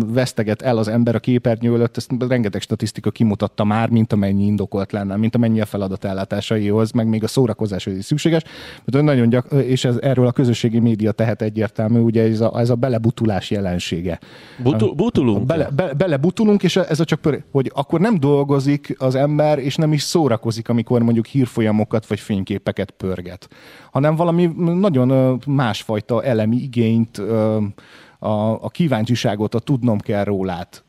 veszteget el az ember a képernyő előtt, ezt rengeteg statisztika kimutatta már, mint amennyi indokolt lenne, mint amennyi a feladat ellátásaihoz, meg még a szórakozáshoz is szükséges. Mert nagyon gyak, és ez, erről a közösségi média tehet egyértelmű, ugye ez a, ez a belebutulás jelensége. Butu, butulunk. Bele, be, belebutulunk, és ez a csak pör, hogy akkor nem dolgozik az ember, és nem is szórakozik, amikor mondjuk hírfolyamokat vagy fényképeket pörget, hanem valami nagyon másfajta elemi igényt, a, a kíváncsiságot, a tudnom kell rólát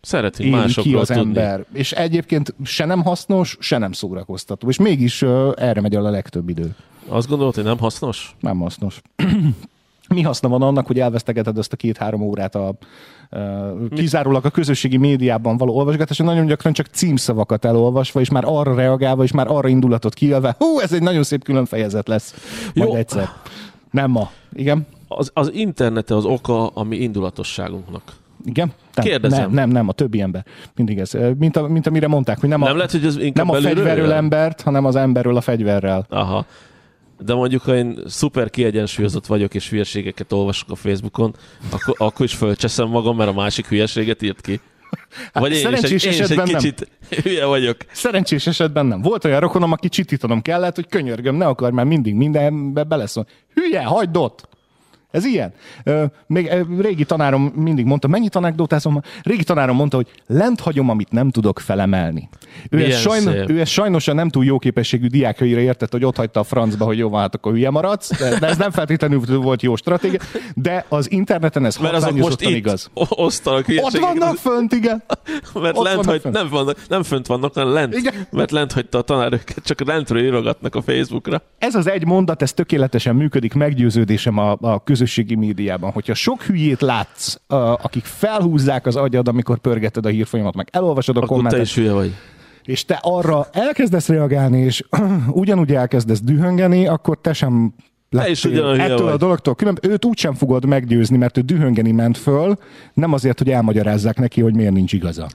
Szeretünk éli ki másokról az tudni. ember. És egyébként se nem hasznos, se nem szórakoztató. És mégis ö, erre megy el a legtöbb idő. Azt gondolod, hogy nem hasznos? Nem hasznos. Mi haszna van annak, hogy elvesztegeted ezt a két-három órát a, uh, kizárólag a közösségi médiában való olvasgatás, és nagyon gyakran csak címszavakat elolvasva, és már arra reagálva, és már arra indulatot kielve, hú, ez egy nagyon szép külön fejezet lesz. Majd Jó. egyszer. Nem ma. Igen? Az, az internete az oka a mi indulatosságunknak. Igen? Nem, Kérdezem. Nem, nem, nem, a többi ember. Mindig ez. Mint, a, mint amire mondták, hogy nem, Nem a, lehet, hogy ez nem a fegyverről embert, hanem az emberről a fegyverrel. Aha. De mondjuk, ha én szuper kiegyensúlyozott vagyok, és hülyeségeket olvasok a Facebookon, akkor, akkor is fölcseszem magam, mert a másik hülyeséget írt ki. Vagy én is, egy, szerencsés én is egy esetben nem. kicsit hülye vagyok. Szerencsés esetben nem. Volt olyan rokonom, aki csitítanom kellett, hogy könyörgöm, ne akar már mindig mindenbe beleszól. Hülye, hagyd ott! Ez ilyen. Még régi tanárom mindig mondta, mennyit anekdotázom? Régi tanárom mondta, hogy lent hagyom, amit nem tudok felemelni. Ő Milyen ez, sajnos, szép. ő ez sajnos a nem túl jó képességű diákjaira értett, hogy ott hagyta a francba, hogy jó, van, hát akkor hülye maradsz. De, ez nem feltétlenül volt jó stratégia. De az interneten ez Mert azok most itt igaz. o- osztanak Ott vannak fönt, igen. Mert Ott lent hagy, fönt. nem, vannak, nem fönt vannak, hanem lent. Igen. Mert lent hagyta a tanár őket, csak lentről írogatnak a Facebookra. Ez az egy mondat, ez tökéletesen működik, meggyőződésem a, a közösségi médiában, hogyha sok hülyét látsz, a, akik felhúzzák az agyad, amikor pörgeted a hírfolyamat, meg elolvasod a Akkor te kommentet, is hülye vagy. és te arra elkezdesz reagálni, és ugyanúgy elkezdesz dühöngeni, akkor te sem Te lettél ettől a vagy. dologtól. Külön, őt úgy sem fogod meggyőzni, mert ő dühöngeni ment föl, nem azért, hogy elmagyarázzák neki, hogy miért nincs igaza.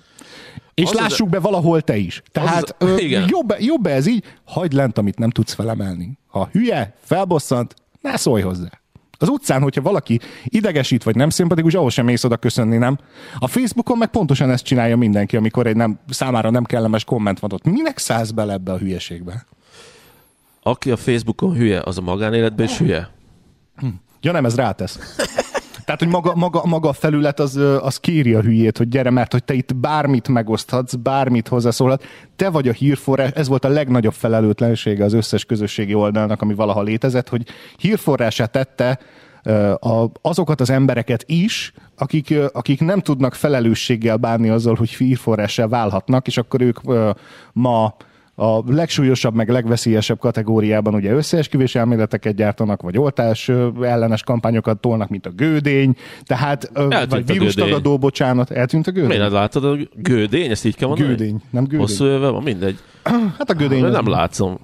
És Az az- lássuk be valahol te is. Tehát az- ö, igen. jobb, jobb ez így, hagyd lent, amit nem tudsz felemelni. Ha hülye, felbosszant, ne szólj hozzá. Az utcán, hogyha valaki idegesít vagy nem szimpatikus, ahhoz sem mész oda köszönni, nem? A Facebookon meg pontosan ezt csinálja mindenki, amikor egy nem, számára nem kellemes komment van ott. Minek szállsz bele ebbe a hülyeségbe? Aki a Facebookon hülye, az a magánéletben is hülye. Ja nem, ez rátesz. Tehát, hogy maga, maga, maga a felület az, az kéri a hülyét, hogy gyere, mert hogy te itt bármit megoszthatsz, bármit hozzászólhat. Te vagy a hírforrás, ez volt a legnagyobb felelőtlensége az összes közösségi oldalnak, ami valaha létezett, hogy hírforrását tette a, azokat az embereket is, akik, akik nem tudnak felelősséggel bánni azzal, hogy hírforrássá válhatnak, és akkor ők ma a legsúlyosabb, meg legveszélyesebb kategóriában ugye összeesküvés elméleteket gyártanak, vagy oltás ellenes kampányokat tolnak, mint a gődény, tehát, Eltűnt vagy vírustagadó, bocsánat, eltűnt a gődény? Miért nem látod a gődény? Ezt így kell mondani? Gődény, nem gődény. Hosszú éve van, mindegy. Hát a gödény. De az- nem látszom.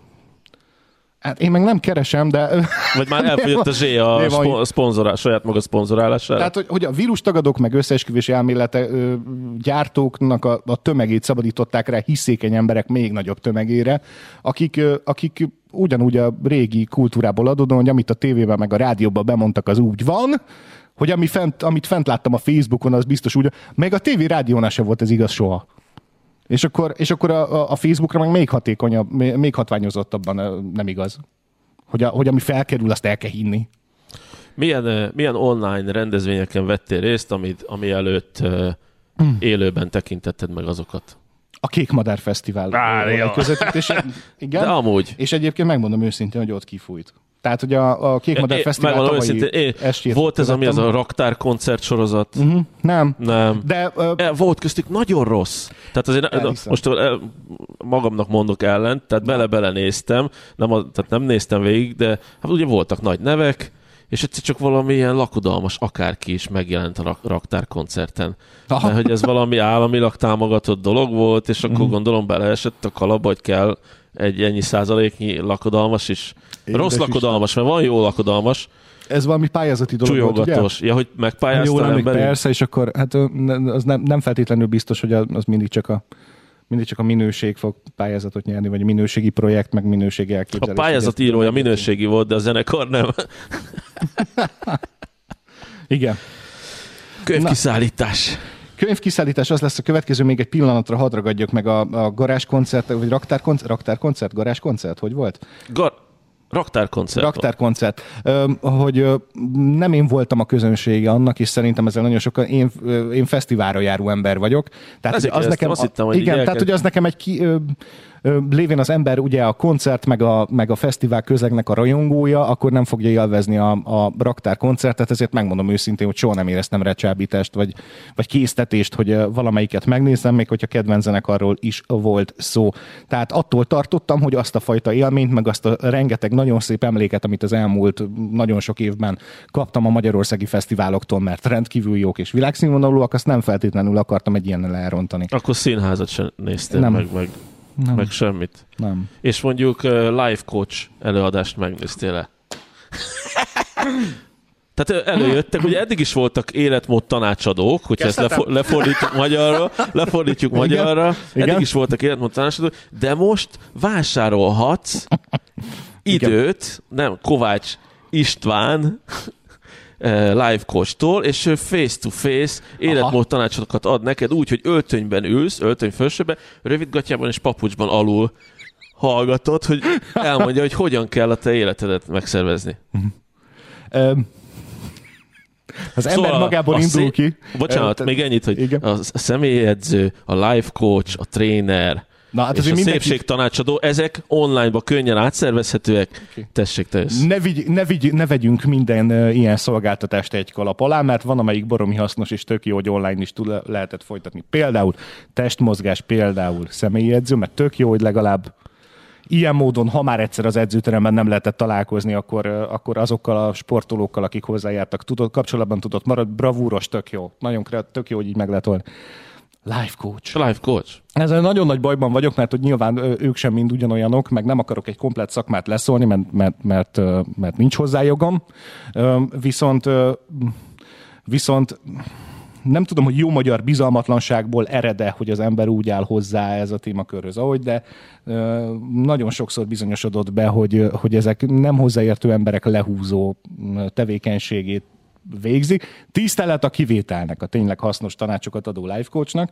Hát én meg nem keresem, de... Vagy már elfogyott a zsé a spo- szponzorál, saját maga szponzorálására. Tehát, hogy, hogy a vírustagadók meg összeesküvési elmélete ö, gyártóknak a, a tömegét szabadították rá hiszékeny emberek még nagyobb tömegére, akik, ö, akik ugyanúgy a régi kultúrából adódóan, hogy amit a tévében meg a rádióban bemondtak, az úgy van, hogy ami fent, amit fent láttam a Facebookon, az biztos úgy, meg a tévé rádiónál sem volt ez igaz soha. És akkor, és akkor a, a- Facebookra meg még hatékonyabb, még hatványozottabban nem igaz. Hogy, a, hogy ami felkerül, azt el kell hinni. Milyen, milyen online rendezvényeken vettél részt, amit, ami előtt ö, élőben tekintetted meg azokat? A Kék Madár Fesztivál Á, online jó. közvetítés. Igen. De amúgy. És egyébként megmondom őszintén, hogy ott kifújt. Tehát, hogy a, a Kék Madár É, Fesztivál tavalyi őszintén, én- estét Volt ez, ami az a raktár koncert sorozat? Mhm, Nem. Nem. De ö, E, Volt köztük nagyon rossz. Tehát azért Elhiszem. most magamnak mondok ellent, tehát bele-bele néztem, nem, a, tehát nem néztem végig, de hát ugye voltak nagy nevek, és egyszer csak valami ilyen lakodalmas akárki is megjelent a rak- raktárkoncerten. Aha. Mert hogy ez valami államilag támogatott dolog volt, és akkor gondolom beleesett a kalapba, hogy kell egy ennyi százaléknyi lakodalmas is. Édes Rossz Isten. lakodalmas, mert van jó lakodalmas, ez valami pályázati dolog volt, ugye? Ja, hogy Jól emlék, emberi? persze, és akkor hát az nem, nem feltétlenül biztos, hogy az mindig csak a mindig csak a minőség fog pályázatot nyerni, vagy a minőségi projekt, meg minőségi A elképzelés. pályázat Ugye- írója minőségi volt, de a zenekar nem. Igen. Könyvkiszállítás. Könyvkiszállítás az lesz a következő, még egy pillanatra hadd ragadjak meg a, a garázskoncert, vagy raktárkoncert, raktárkoncert, garázskoncert, hogy volt? Gar- raktárkoncert. Raktárkoncert. Hogy nem én voltam a közönsége annak, és szerintem ezzel nagyon sokan, én, én fesztiválra járó ember vagyok. Tehát hogy az nekem, azt hittem, hogy igen, tehát hogy az nekem egy ki, lévén az ember ugye a koncert meg a, meg a fesztivál közegnek a rajongója, akkor nem fogja élvezni a, a raktár koncertet, ezért megmondom őszintén, hogy soha nem éreztem recsábítást, vagy, vagy késztetést, hogy valamelyiket megnézem, még hogyha kedvenc zenekarról is volt szó. Tehát attól tartottam, hogy azt a fajta élményt, meg azt a rengeteg nagyon szép emléket, amit az elmúlt nagyon sok évben kaptam a magyarországi fesztiváloktól, mert rendkívül jók és világszínvonalúak, azt nem feltétlenül akartam egy ilyennel elrontani. Akkor színházat sem néztél Nem. meg, meg, Nem. meg semmit. Nem. És mondjuk uh, life coach előadást megnéztél-e? Tehát előjöttek, ugye eddig is voltak életmód tanácsadók, hogyha ezt Kezdhetem? lefo- lefordítjuk magyarra, lefordítjuk Igen. magyarra, Igen. eddig is voltak életmód tanácsadók, de most vásárolhatsz időt, nem, Kovács István live coach-tól, és ő face-to-face életmód tanácsokat ad neked úgy, hogy öltönyben ülsz, öltöny felsőben, rövidgatjában és papucsban alul hallgatod, hogy elmondja, hogy hogyan kell a te életedet megszervezni. Öm, az ember Szóval magából indul szé- ki. Bocsánat, Ö, még ennyit, hogy Igen. a személyedző, a life coach, a tréner, Na, hát és a mindenki, szépségtanácsadó, ezek online-ba könnyen átszervezhetőek. Tessék, te jössz. ne, vigy, ne, vigy, ne vegyünk minden uh, ilyen szolgáltatást egy kalap alá, mert van, amelyik baromi hasznos, és tök jó, hogy online is tud, lehetett folytatni. Például testmozgás, például személyi edző, mert tök jó, hogy legalább ilyen módon, ha már egyszer az edzőteremben nem lehetett találkozni, akkor, akkor azokkal a sportolókkal, akik hozzájártak, tudod, kapcsolatban tudott marad, bravúros, tök jó. Nagyon kreatív, tök jó, hogy így meg lehet volna. Life coach. Life coach. Ezzel nagyon nagy bajban vagyok, mert hogy nyilván ők sem mind ugyanolyanok, meg nem akarok egy komplet szakmát leszólni, mert, mert, mert, mert nincs hozzá jogom. Viszont, viszont nem tudom, hogy jó magyar bizalmatlanságból erede, hogy az ember úgy áll hozzá ez a témakörhöz, ahogy, de nagyon sokszor bizonyosodott be, hogy, hogy ezek nem hozzáértő emberek lehúzó tevékenységét végzik. Tisztelet a kivételnek, a tényleg hasznos tanácsokat adó life coachnak,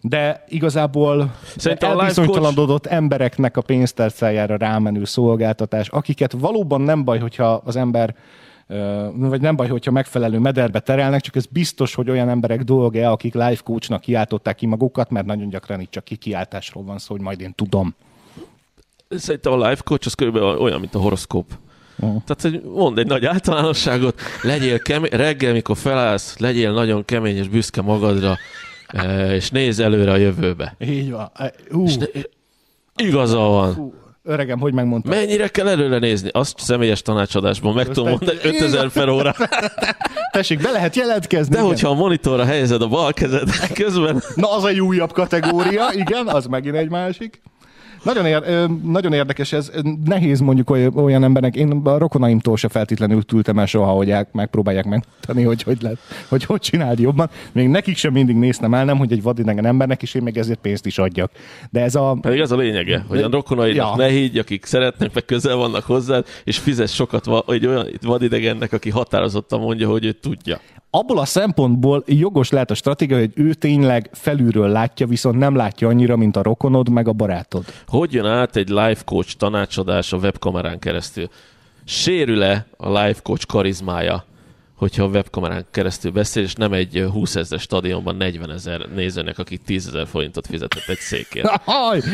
de igazából Szerintem elbizonytalanodott embereknek a pénztárcájára rámenő szolgáltatás, akiket valóban nem baj, hogyha az ember vagy nem baj, hogyha megfelelő mederbe terelnek, csak ez biztos, hogy olyan emberek dolga, akik life coachnak kiáltották ki magukat, mert nagyon gyakran itt csak kikiáltásról van szó, hogy majd én tudom. Szerintem a life coach az körülbelül olyan, mint a horoszkóp. Uh. Tehát, hogy mondd egy nagy általánosságot, legyél kemény, reggel, mikor felállsz, legyél nagyon kemény és büszke magadra, eh, és nézz előre a jövőbe. Így van. Hú, És ne, igaza van. hú, öregem, hogy megmondta? Mennyire kell előre nézni? Azt személyes tanácsadásban meg tudom mondani, 5000 per óra. Tessék, be lehet jelentkezni. De igen. hogyha a monitorra helyezed a bal kezed közben, Na, az egy újabb kategória, igen, az megint egy másik. Nagyon, ér, nagyon érdekes ez. Nehéz mondjuk oly- olyan embernek, én a rokonaimtól se feltétlenül tültem el soha, hogy el- megpróbálják megtani, hogy hogy, lehet, hogy hogy csináld jobban. Még nekik sem mindig néztem el, nem, hogy egy vadidegen embernek is én még ezért pénzt is adjak. De ez a... pedig az a lényege, hogy a rokonaidnak Ja. ne higgy, akik szeretnek, meg közel vannak hozzád, és fizes sokat egy olyan vadidegennek, aki határozottan mondja, hogy ő tudja. Abból a szempontból jogos lehet a stratégia, hogy ő tényleg felülről látja, viszont nem látja annyira, mint a rokonod, meg a barátod. Hogy jön át egy life coach tanácsadás a webkamerán keresztül? sérül-e a life coach karizmája, hogyha a webkamerán keresztül beszél, és nem egy 20 ezer stadionban 40 ezer nézőnek, akik 10 ezer forintot fizetett egy székért.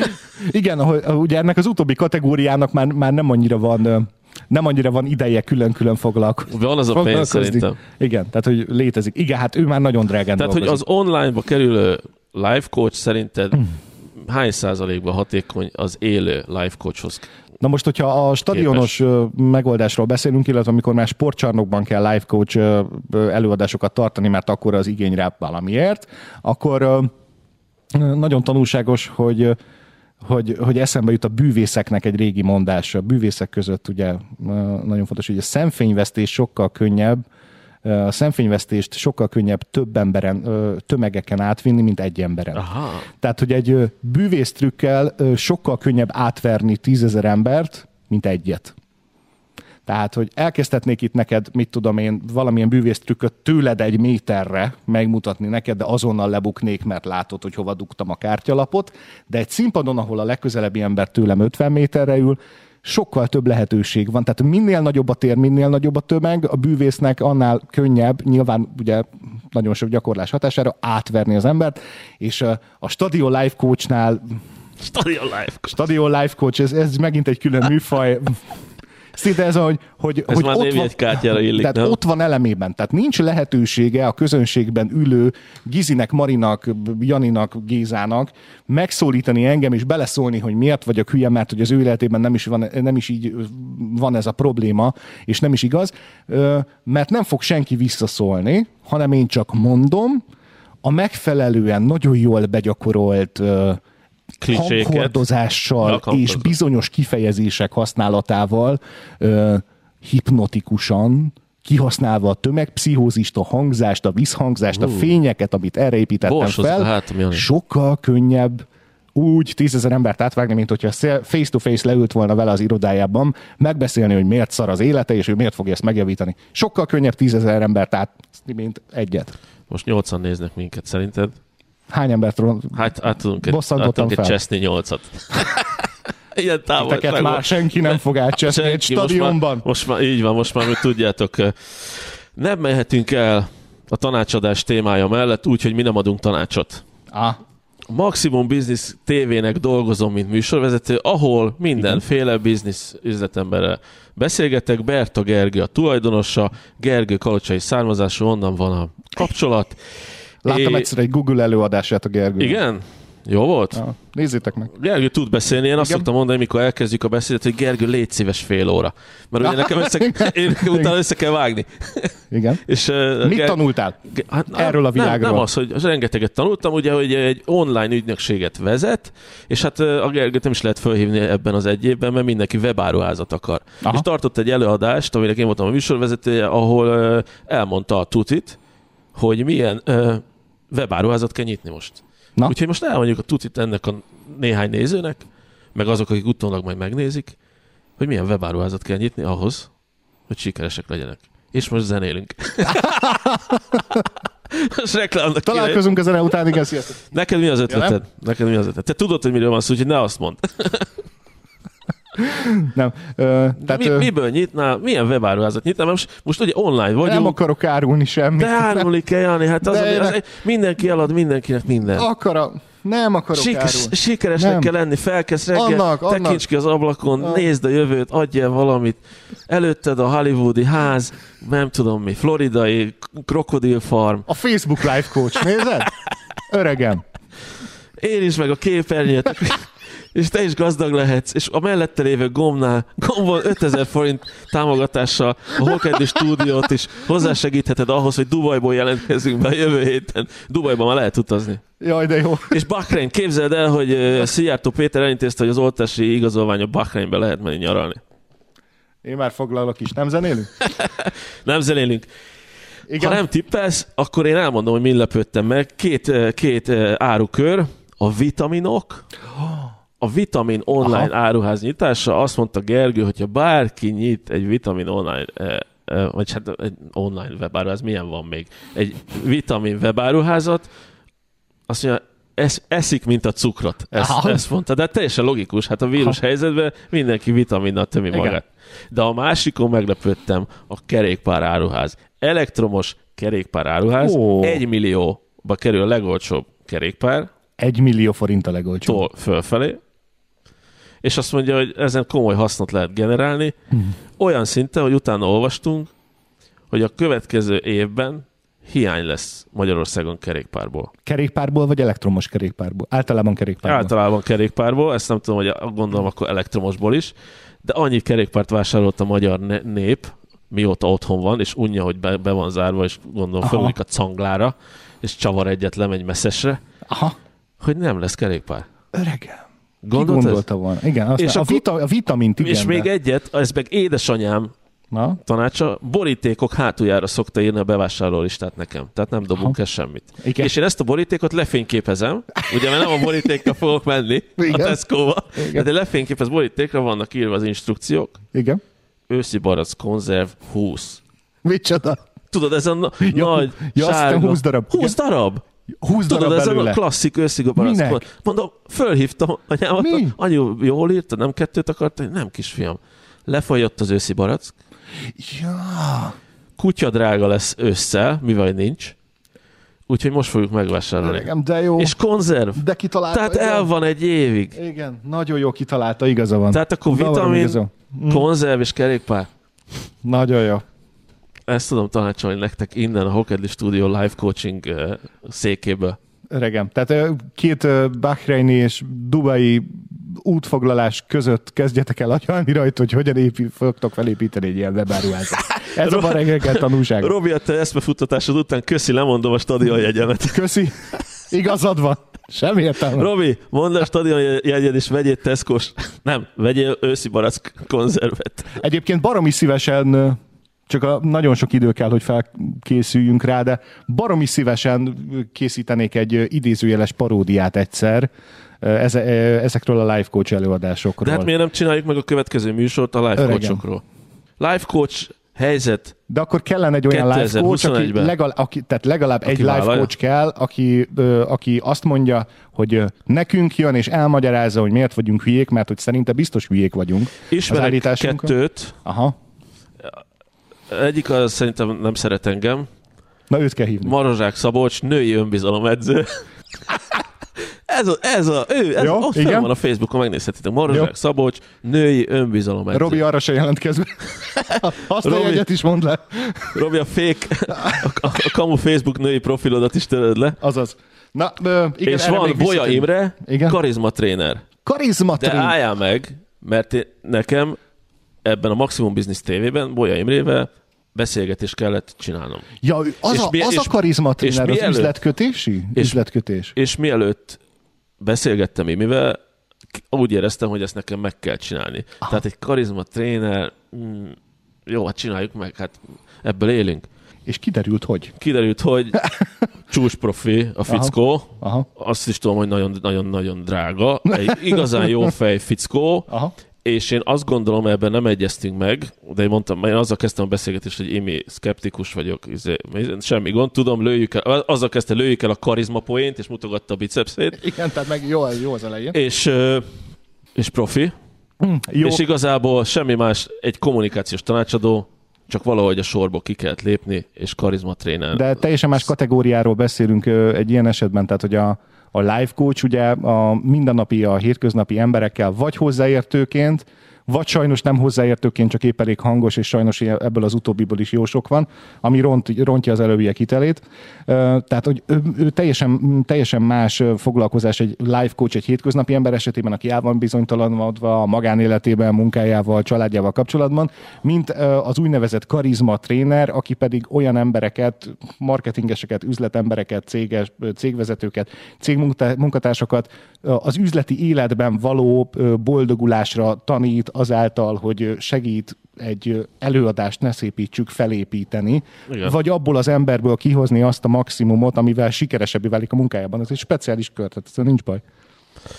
Igen, ugye ennek az utóbbi kategóriának már, már nem annyira van nem annyira van ideje külön-külön foglalkozni. Van az a pénz szerintem. Igen, tehát hogy létezik. Igen, hát ő már nagyon drágán Tehát, hogy dolgozik. az online-ba kerülő life coach szerinted hány százalékban hatékony az élő life coachhoz? Na most, hogyha a stadionos ö, megoldásról beszélünk, illetve amikor már sportcsarnokban kell live coach előadásokat tartani, mert akkor az igény rá valamiért, akkor nagyon tanulságos, hogy hogy, hogy eszembe jut a bűvészeknek egy régi mondás. A bűvészek között ugye nagyon fontos, hogy a szemfényvesztés sokkal könnyebb, a szemfényvesztést sokkal könnyebb több emberen, tömegeken átvinni, mint egy emberen. Aha. Tehát, hogy egy ö, bűvész trükkel ö, sokkal könnyebb átverni tízezer embert, mint egyet. Tehát, hogy elkezdhetnék itt neked, mit tudom én, valamilyen bűvész trükköt tőled egy méterre megmutatni neked, de azonnal lebuknék, mert látod, hogy hova dugtam a kártyalapot, de egy színpadon, ahol a legközelebbi ember tőlem 50 méterre ül, sokkal több lehetőség van. Tehát minél nagyobb a tér, minél nagyobb a tömeg, a bűvésznek annál könnyebb, nyilván ugye nagyon sok gyakorlás hatására átverni az embert, és a Stadion Life Coachnál Stadion life coach. Stadion Life Coach, ez, ez megint egy külön műfaj. Szinte ez, hogy, hogy, Ez hogy ott, van, névjegykártyára illik, tehát nem? ott van elemében. Tehát nincs lehetősége a közönségben ülő Gizinek, Marinak, Janinak, Gézának megszólítani engem és beleszólni, hogy miért vagyok hülye, mert hogy az ő életében nem is, van, nem is így van ez a probléma, és nem is igaz, mert nem fog senki visszaszólni, hanem én csak mondom, a megfelelően nagyon jól begyakorolt ö, Kliséket. hanghordozással és bizonyos kifejezések használatával ö, hipnotikusan kihasználva a tömegpszichózist, a hangzást, a visszhangzást, a fényeket, amit erre építettem Borsozik a fel, Jani. sokkal könnyebb úgy tízezer embert átvágni, mint hogyha face-to-face leült volna vele az irodájában, megbeszélni, hogy miért szar az élete, és ő miért fogja ezt megjavítani. Sokkal könnyebb tízezer embert át, mint egyet. Most nyolcan néznek minket, szerinted? Hány embert ron- Hát át tudunk Bosszantottam tudunk fel. cseszni nyolcat. Ilyen Teket távolságban. már senki nem fog átcseszni egy Senki, most stadionban. Már, most már, így van, most már, hogy tudjátok, nem mehetünk el a tanácsadás témája mellett, úgyhogy mi nem adunk tanácsot. Ah, Maximum Business TV-nek dolgozom, mint műsorvezető, ahol mindenféle biznisz üzletemberrel beszélgetek. Berta Gergő a tulajdonosa, Gergő kalocsai származású, onnan van a kapcsolat. Láttam É- egyszer egy Google előadását a Gergő. Igen? Jó volt? Ja, nézzétek meg. Gergő tud beszélni, én azt Igen. szoktam mondani, mikor elkezdjük a beszédet, hogy Gergő, légy szíves fél óra. Mert ugye nekem össze, én nekem utána össze kell vágni. Igen. És, uh, Mit tanultál? Hát, Erről a világról? Nem, nem az, hogy az rengeteget tanultam, ugye, hogy egy online ügynökséget vezet, és hát a Gergőt nem is lehet felhívni ebben az egy évben, mert mindenki webáruházat akar. Aha. És tartott egy előadást, aminek én voltam a műsorvezetője, ahol ö, elmondta a tutit, hogy milyen ö, webáruházat kell nyitni most. Na? Úgyhogy most elmondjuk a tutit ennek a néhány nézőnek, meg azok, akik utólag majd megnézik, hogy milyen webáruházat kell nyitni ahhoz, hogy sikeresek legyenek. És most zenélünk. most reklámnak. Találkozunk a zene után, igen, sziasztok. Neked mi az ötleted? nem? Neked mi az ötleted? Te tudod, hogy miről van szó, úgyhogy ne azt mondd. Nem. Ö, tehát, mi, miből nyitnál? Milyen webáruházat nyitnál? Most, most ugye online vagyunk. nem akarok árulni semmit. de árulni kell, Jani, hát az, De az, én- mindenki elad mindenkinek minden. Akar a... Nem akarok Sik- árulni. sikeresnek Nem. kell lenni, felkezd reggel, Annak, annak. tekints ki az ablakon, Ah. nézd a jövőt, adjál valamit. Előtted a hollywoodi ház, nem tudom mi, floridai krokodilfarm, A Facebook Live Coach, nézed? Öregem. érintsd meg a képernyőt, és te is gazdag lehetsz, és a mellette lévő gombnál, gombon 5000 forint támogatással a Holkedli stúdiót is hozzásegítheted ahhoz, hogy Dubajból jelentkezünk be a jövő héten. Dubajban már lehet utazni. Jaj, de jó. És Bahrein, képzeld el, hogy Szijjártó Péter elintézte, hogy az oltási igazolványa Bahreinbe lehet menni nyaralni. Én már foglalok is. Nem zenélünk? Nem zenélünk. Igen. Ha nem tippelsz, akkor én elmondom, hogy min lepődtem meg. Két, két árukör, a vitaminok, a vitamin online Aha. áruház nyitása. Azt mondta Gergő, hogyha bárki nyit egy vitamin online, eh, eh, vagy hát egy online webáruház, milyen van még? Egy vitamin webáruházat, azt mondja, es, eszik, mint a cukrot. Ezt, Aha. ezt mondta, de hát teljesen logikus. Hát a vírus Aha. helyzetben mindenki vitaminnal tömi Igen. magát. De a másikon meglepődtem, a kerékpár áruház. Elektromos kerékpár áruház, Ó. egy millióba kerül a legolcsóbb kerékpár, Egy millió forint a legolcsóbb. tól fölfelé, és azt mondja, hogy ezen komoly hasznot lehet generálni, olyan szinten, hogy utána olvastunk, hogy a következő évben hiány lesz Magyarországon kerékpárból. Kerékpárból vagy elektromos kerékpárból? Általában kerékpárból. Általában kerékpárból, ezt nem tudom, hogy gondolom akkor elektromosból is, de annyi kerékpárt vásárolt a magyar nép, mióta otthon van, és unja, hogy be, be van zárva, és gondolom Aha. felülik a canglára, és csavar egyet, lemegy messzesre, Aha, hogy nem lesz kerékpár. öregem. Ki Gondolt gondolta volna? Igen, aztán És a, akkor- vita, a vitamint igen. és még de- egyet, ez meg édesanyám Na, tanácsa, borítékok hátuljára szokta írni a bevásárlólistát nekem. Tehát nem dobunk el semmit. Igen. És én ezt a borítékot lefényképezem, ugye mert nem a borítékkal fogok menni Igen. a Tesco-ba, Igen. de lefényképez borítékra vannak írva az instrukciók, igen. őszi barack konzerv 20. Micsoda? Tudod, ez a na- Jó. nagy, Ja, sárga... hittem 20 darab. 20 darab? 20 Tudod, ez a belőle. klasszik őszi barack Minek? konzerv. Mondom, fölhívtam anyámat, Mi? anyu, jól írta, nem kettőt akarta? Nem, kisfiam. Lefolyott az őszi barack, Ja, kutya drága lesz ősszel, mivel nincs, úgyhogy most fogjuk megvásárolni. öregem, de jó. És konzerv. de kitalálta. Tehát igen. el van egy évig. Igen, nagyon jó kitalálta, igaza van. Tehát akkor vitamin, igaza. konzerv és kerékpár. Nagyon jó. Ezt tudom tanácsolni nektek innen a Hokedli Studio live coaching székéből. Öregem. Tehát két Bahreini és Dubai útfoglalás között kezdjetek el agyalni rajta, hogy hogyan épi, fogtok felépíteni egy ilyen webáruházat. Ez a ma reggel tanulság. Robi, a te eszmefuttatásod után köszi, lemondom a stadionjegyemet. Köszi. Igazad van. Semmi értelme. Robi, mondd a stadionjegyed és vegyél Tescos. Nem, vegyél őszi barack konzervet. Egyébként baromi szívesen, csak a, nagyon sok idő kell, hogy felkészüljünk rá, de baromi szívesen készítenék egy idézőjeles paródiát egyszer eze, ezekről a life coach előadásokról. De hát miért nem csináljuk meg a következő műsort a life coachokról? Life coach helyzet De akkor kellene egy olyan life coach, aki 2021-ben. legalább, aki, tehát legalább Aki egy life vállalja. coach kell, aki, ö, aki azt mondja, hogy ö, nekünk jön és elmagyarázza, hogy miért vagyunk hülyék, mert hogy szerinte biztos hülyék vagyunk. az Ismerek állításunkon. kettőt, Aha. Egyik az szerintem nem szeret engem, Na őt kell hívni. Marozsák Szabolcs, női önbizalomedző. Ez a, ez a, ő, ez Jó, ott igen. van a Facebookon, megnézhetitek. Marozsák Jó. Szabolcs, női önbizalomedző. Robi arra se jelentkezve. Azt a Robi. jegyet is mondd le. Robi a fake, a, a, a kamu Facebook női profilodat is töröd le. Azaz. Na, ö, igen, és van Bolya. Imre, Igen. karizma tréner. Karizma De tréner. álljál meg, mert én, nekem ebben a Maximum Business TV-ben Bolya Imrével beszélgetést kellett csinálnom. Ja, az, És a, mi- az és- a karizma tréner, az mielőtt- üzletkötési? és- Üzletkötés. És mielőtt beszélgettem Imivel, úgy éreztem, hogy ezt nekem meg kell csinálni. Aha. Tehát egy karizma tréner, mm, jó, hát csináljuk meg, hát ebből élünk. És kiderült, hogy. Kiderült, hogy csúcs profi a fickó, Aha. azt is tudom, hogy nagyon-nagyon-nagyon drága, egy igazán jó fej fickó, Aha. És én azt gondolom, ebben nem egyeztünk meg, de én mondtam, én azzal kezdtem a beszélgetést, hogy Imi, szkeptikus vagyok, izé, semmi gond, tudom, lőjük el, azzal kezdte, lőjük el a karizma poént, és mutogatta a bicepszét, Igen, tehát meg jó, jó az elején. és, és profi, Jó, és igazából semmi más, egy kommunikációs tanácsadó, csak valahogy a sorból ki kellett lépni, és karizma tréner. de teljesen más kategóriáról beszélünk egy ilyen esetben, tehát hogy a, a life coach ugye a mindennapi, a hétköznapi emberekkel vagy hozzáértőként, vagy sajnos nem hozzáértőként, csak épp elég hangos, és sajnos ebből az utóbbiból is jó sok van, ami ront, rontja az előbbiek hitelét. Tehát, hogy ő, ő teljesen, teljesen más foglalkozás egy life coach egy hétköznapi ember esetében, aki el van bizonytalanodva a magánéletében, munkájával, családjával kapcsolatban, mint az úgynevezett karizma tréner, aki pedig olyan embereket, marketingeseket, üzletembereket, céges, cégvezetőket, cégmunkatársakat az üzleti életben való boldogulásra tanít azáltal, hogy segít egy előadást ne szépítsük felépíteni, Igen. vagy abból az emberből kihozni azt a maximumot, amivel sikeresebbé válik a munkájában. Ez egy speciális kör, tehát ez nincs baj.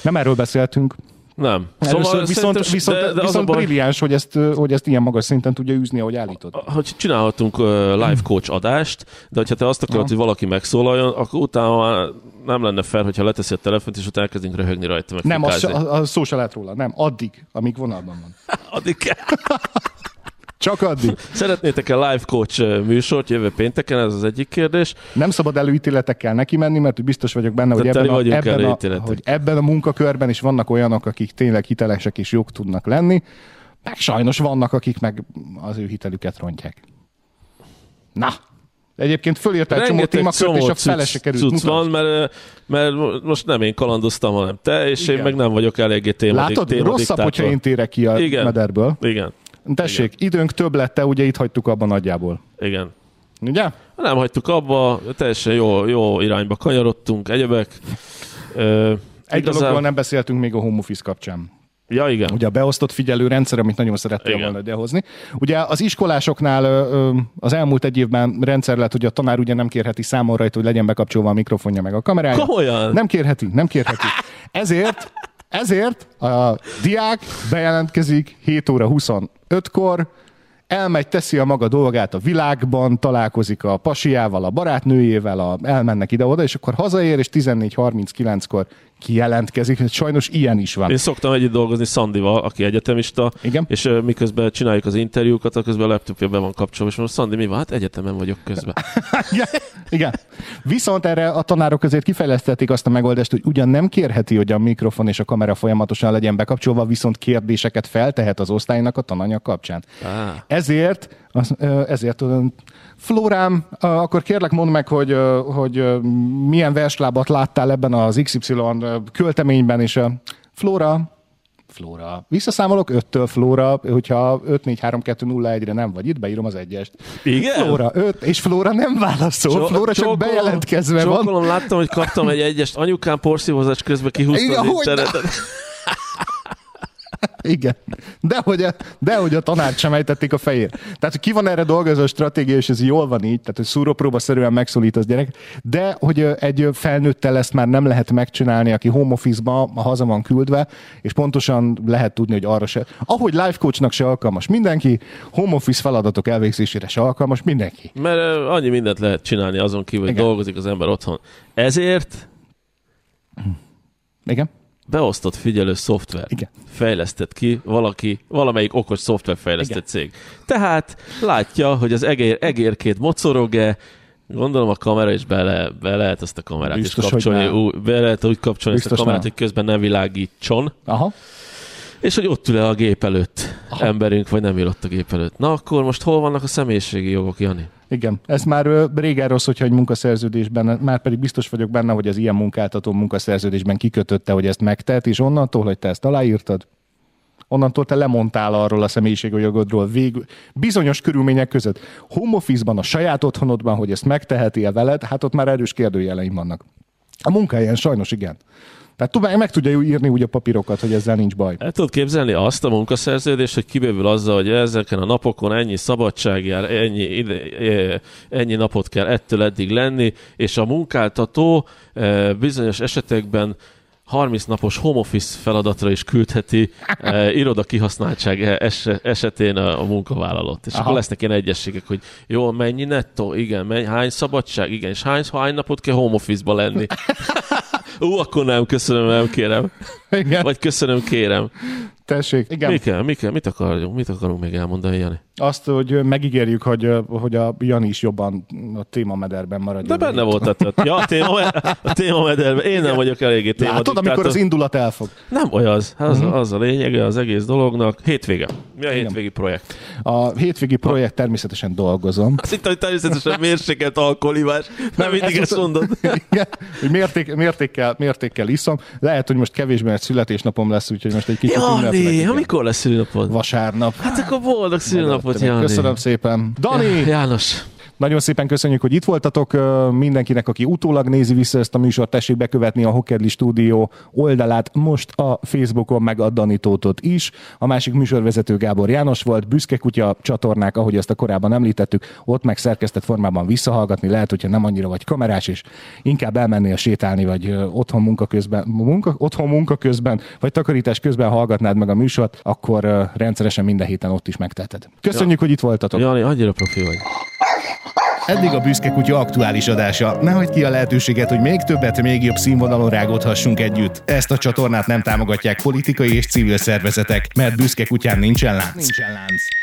Nem erről beszéltünk. Nem. Szóval viszont, viszont, de- de a viszont brilliáns, hogy ezt, hogy ezt ilyen magas szinten tudja űzni, ahogy állítod. hogy csinálhatunk live coach adást, de hogyha te azt akarod, Aha. hogy valaki megszólaljon, akkor utána már nem lenne fel, hogyha leteszi a telefont, és utána elkezdünk röhögni rajta, meg Nem, az, se- az szó se lehet róla. Nem, addig, amíg vonalban van. Addig kell. Csak addig. Szeretnétek-e live coach uh, műsort jövő pénteken? Ez az egyik kérdés. Nem szabad előítéletekkel neki menni, mert biztos vagyok benne, hogy ebben a, ebben, a, hogy ebben a munkakörben is vannak olyanok, akik tényleg hitelesek és jók tudnak lenni, meg sajnos vannak, akik meg az ő hitelüket rontják. Na, egyébként fölírtál egy csomó témakört, és a fele se került. cucc van, mert, mert most nem én kalandoztam, hanem te, és Igen. én meg nem vagyok eléggé témadik, Látod, témadiktátor. rosszabb, hogyha én térek ki a Igen. mederből. Igen, Tessék, időnk több lett, ugye itt hagytuk abban nagyjából. igen. Ugye? Nem hagytuk abba, teljesen jó, jó irányba kanyarodtunk, egyebek. Ö, Egy igazán- dologról nem beszéltünk még a home office kapcsán. Ja, igen. Ugye a beosztott figyelő rendszer, amit nagyon szerettél Igen. volna idehozni. Ugye az iskolásoknál az elmúlt egy évben rendszer lett, hogy a tanár ugye nem kérheti számon rajta, hogy legyen bekapcsolva a mikrofonja meg a kamerája. Komolyan? Nem kérheti, nem kérheti. Ezért, ezért a diák bejelentkezik 7 óra 25-kor, elmegy, teszi a maga dolgát a világban, találkozik a pasiával, a barátnőjével, a, elmennek ide-oda, és akkor hazaér, és 14.39-kor kijelentkezik. Sajnos ilyen is van. Én szoktam együtt dolgozni Szandival, aki egyetemista, Igen. és miközben csináljuk az interjúkat, akkor közben a laptopja be van kapcsolva, és mondom, Szandi, mi van? Hát egyetemen vagyok közben. Igen, igen. Viszont erre a tanárok azért kifejlesztették azt a megoldást, hogy ugyan nem kérheti, hogy a mikrofon és a kamera folyamatosan legyen bekapcsolva, viszont kérdéseket feltehet az osztálynak a tananyag kapcsán. Á. Ezért, ezért tudom, Flórám, akkor kérlek mondd meg, hogy, hogy milyen verslábat láttál ebben az XY költeményben, és ö, Flóra, Flóra. Visszaszámolok 5-től Flóra, hogyha 5 4 3 2 0 1-re nem vagy itt, beírom az egyest. Igen? Flóra 5, és Flóra nem válaszol. Csó- Flóra csak csókolom- bejelentkezve van. Csókolom, láttam, hogy kaptam egy egyest, anyukám porszívózás közben kihúzta Igen, az hogy. Igen. De hogy, a, de hogy a tanárt sem ejtették a fejére. Tehát, hogy ki van erre dolgozó stratégia, és ez jól van így, tehát, hogy szúrópróba szerűen megszólít az gyerek, de hogy egy felnőttel ezt már nem lehet megcsinálni, aki home office-ba haza van küldve, és pontosan lehet tudni, hogy arra se. Ahogy life coachnak se alkalmas mindenki, home office feladatok elvégzésére se alkalmas mindenki. Mert annyi mindent lehet csinálni azon kívül, hogy Igen. dolgozik az ember otthon. Ezért Igen? Beosztott figyelő szoftver Igen. fejlesztett ki valaki, valamelyik okos szoftverfejlesztett cég. Tehát látja, hogy az egér, egérkét mocorog-e, Gondolom a kamera is bele, be lehet ezt a kamerát Biztos, is kapcsolni, ú, be lehet úgy kapcsolni ezt Biztos a kamerát, nem. hogy közben ne világítson, Aha. és hogy ott ül-e a gép előtt Aha. emberünk, vagy nem ül ott a gép előtt. Na akkor most hol vannak a személyiségi jogok, Jani? Igen, ez már régen rossz, hogyha egy munkaszerződésben, már pedig biztos vagyok benne, hogy az ilyen munkáltató munkaszerződésben kikötötte, hogy ezt megtehet, és onnantól, hogy te ezt aláírtad, onnantól te lemondtál arról a személyiségjogodról végül, bizonyos körülmények között. Home office-ban, a saját otthonodban, hogy ezt megteheti-e veled, hát ott már erős kérdőjeleim vannak. A munkahelyen sajnos igen. Tehát tud- meg tudja írni úgy a papírokat, hogy ezzel nincs baj. El tudod képzelni azt a munkaszerződést, hogy kibővül azzal, hogy ezeken a napokon ennyi szabadság jár, ennyi, ide, eh, ennyi napot kell ettől eddig lenni, és a munkáltató eh, bizonyos esetekben 30 napos home office feladatra is küldheti eh, iroda kihasználtság es- esetén a, a munkavállalót. És Aha. akkor lesznek ilyen egyességek, hogy jó, mennyi nettó, igen, mennyi, hány szabadság, igen, és hány, hány napot kell home office-ba lenni. Ú, akkor nem, köszönöm, nem kérem. Igen, Vagy köszönöm, kérem. Tessék. Igen. Mi kell, mi kell, mit akarunk, mit akarunk még elmondani, Jani? Azt, hogy megígérjük, hogy, hogy a Jani is jobban a témamederben maradjon. De benne volt a tört. Ja, a téma, a téma mederben. Én nem vagyok eléggé téma. Látod, amikor az indulat elfog. Nem olyan, az, az, az a lényege az egész dolognak. Hétvége. Mi a Igen. hétvégi projekt? A hétvégi projekt természetesen dolgozom. Azt hittem, hogy természetesen mérsékelt alkoholivás. Nem mindig ezt mondod. Igen, hogy mérték, mértékkel, mértékkel iszom. Lehet, hogy most kevésbé, mert születésnapom lesz, úgyhogy most egy kicsit Jani, ünnepleg. amikor lesz szülnapod? Vasárnap. Hát akkor boldog szülnapot, Jani. Köszönöm szépen. Dani, Ja, János. Nagyon szépen köszönjük, hogy itt voltatok. Mindenkinek, aki utólag nézi vissza ezt a műsort, tessék bekövetni a Hokedli Stúdió oldalát most a Facebookon, meg a Danitótot is. A másik műsorvezető Gábor János volt, Büszke Kutya csatornák, ahogy ezt a korábban említettük, ott meg szerkesztett formában visszahallgatni lehet, hogyha nem annyira vagy kamerás, és inkább elmennél sétálni, vagy otthon munka közben, munka, otthon munka közben, vagy takarítás közben hallgatnád meg a műsort, akkor rendszeresen minden héten ott is megteheted. Köszönjük, ja. hogy itt voltatok. Jani, annyira profi vagy. Eddig a Büszke Kutya aktuális adása. Ne hagyd ki a lehetőséget, hogy még többet, még jobb színvonalon rágódhassunk együtt. Ezt a csatornát nem támogatják politikai és civil szervezetek, mert Büszke Kutyán nincsen lánc. Nincsen lánc.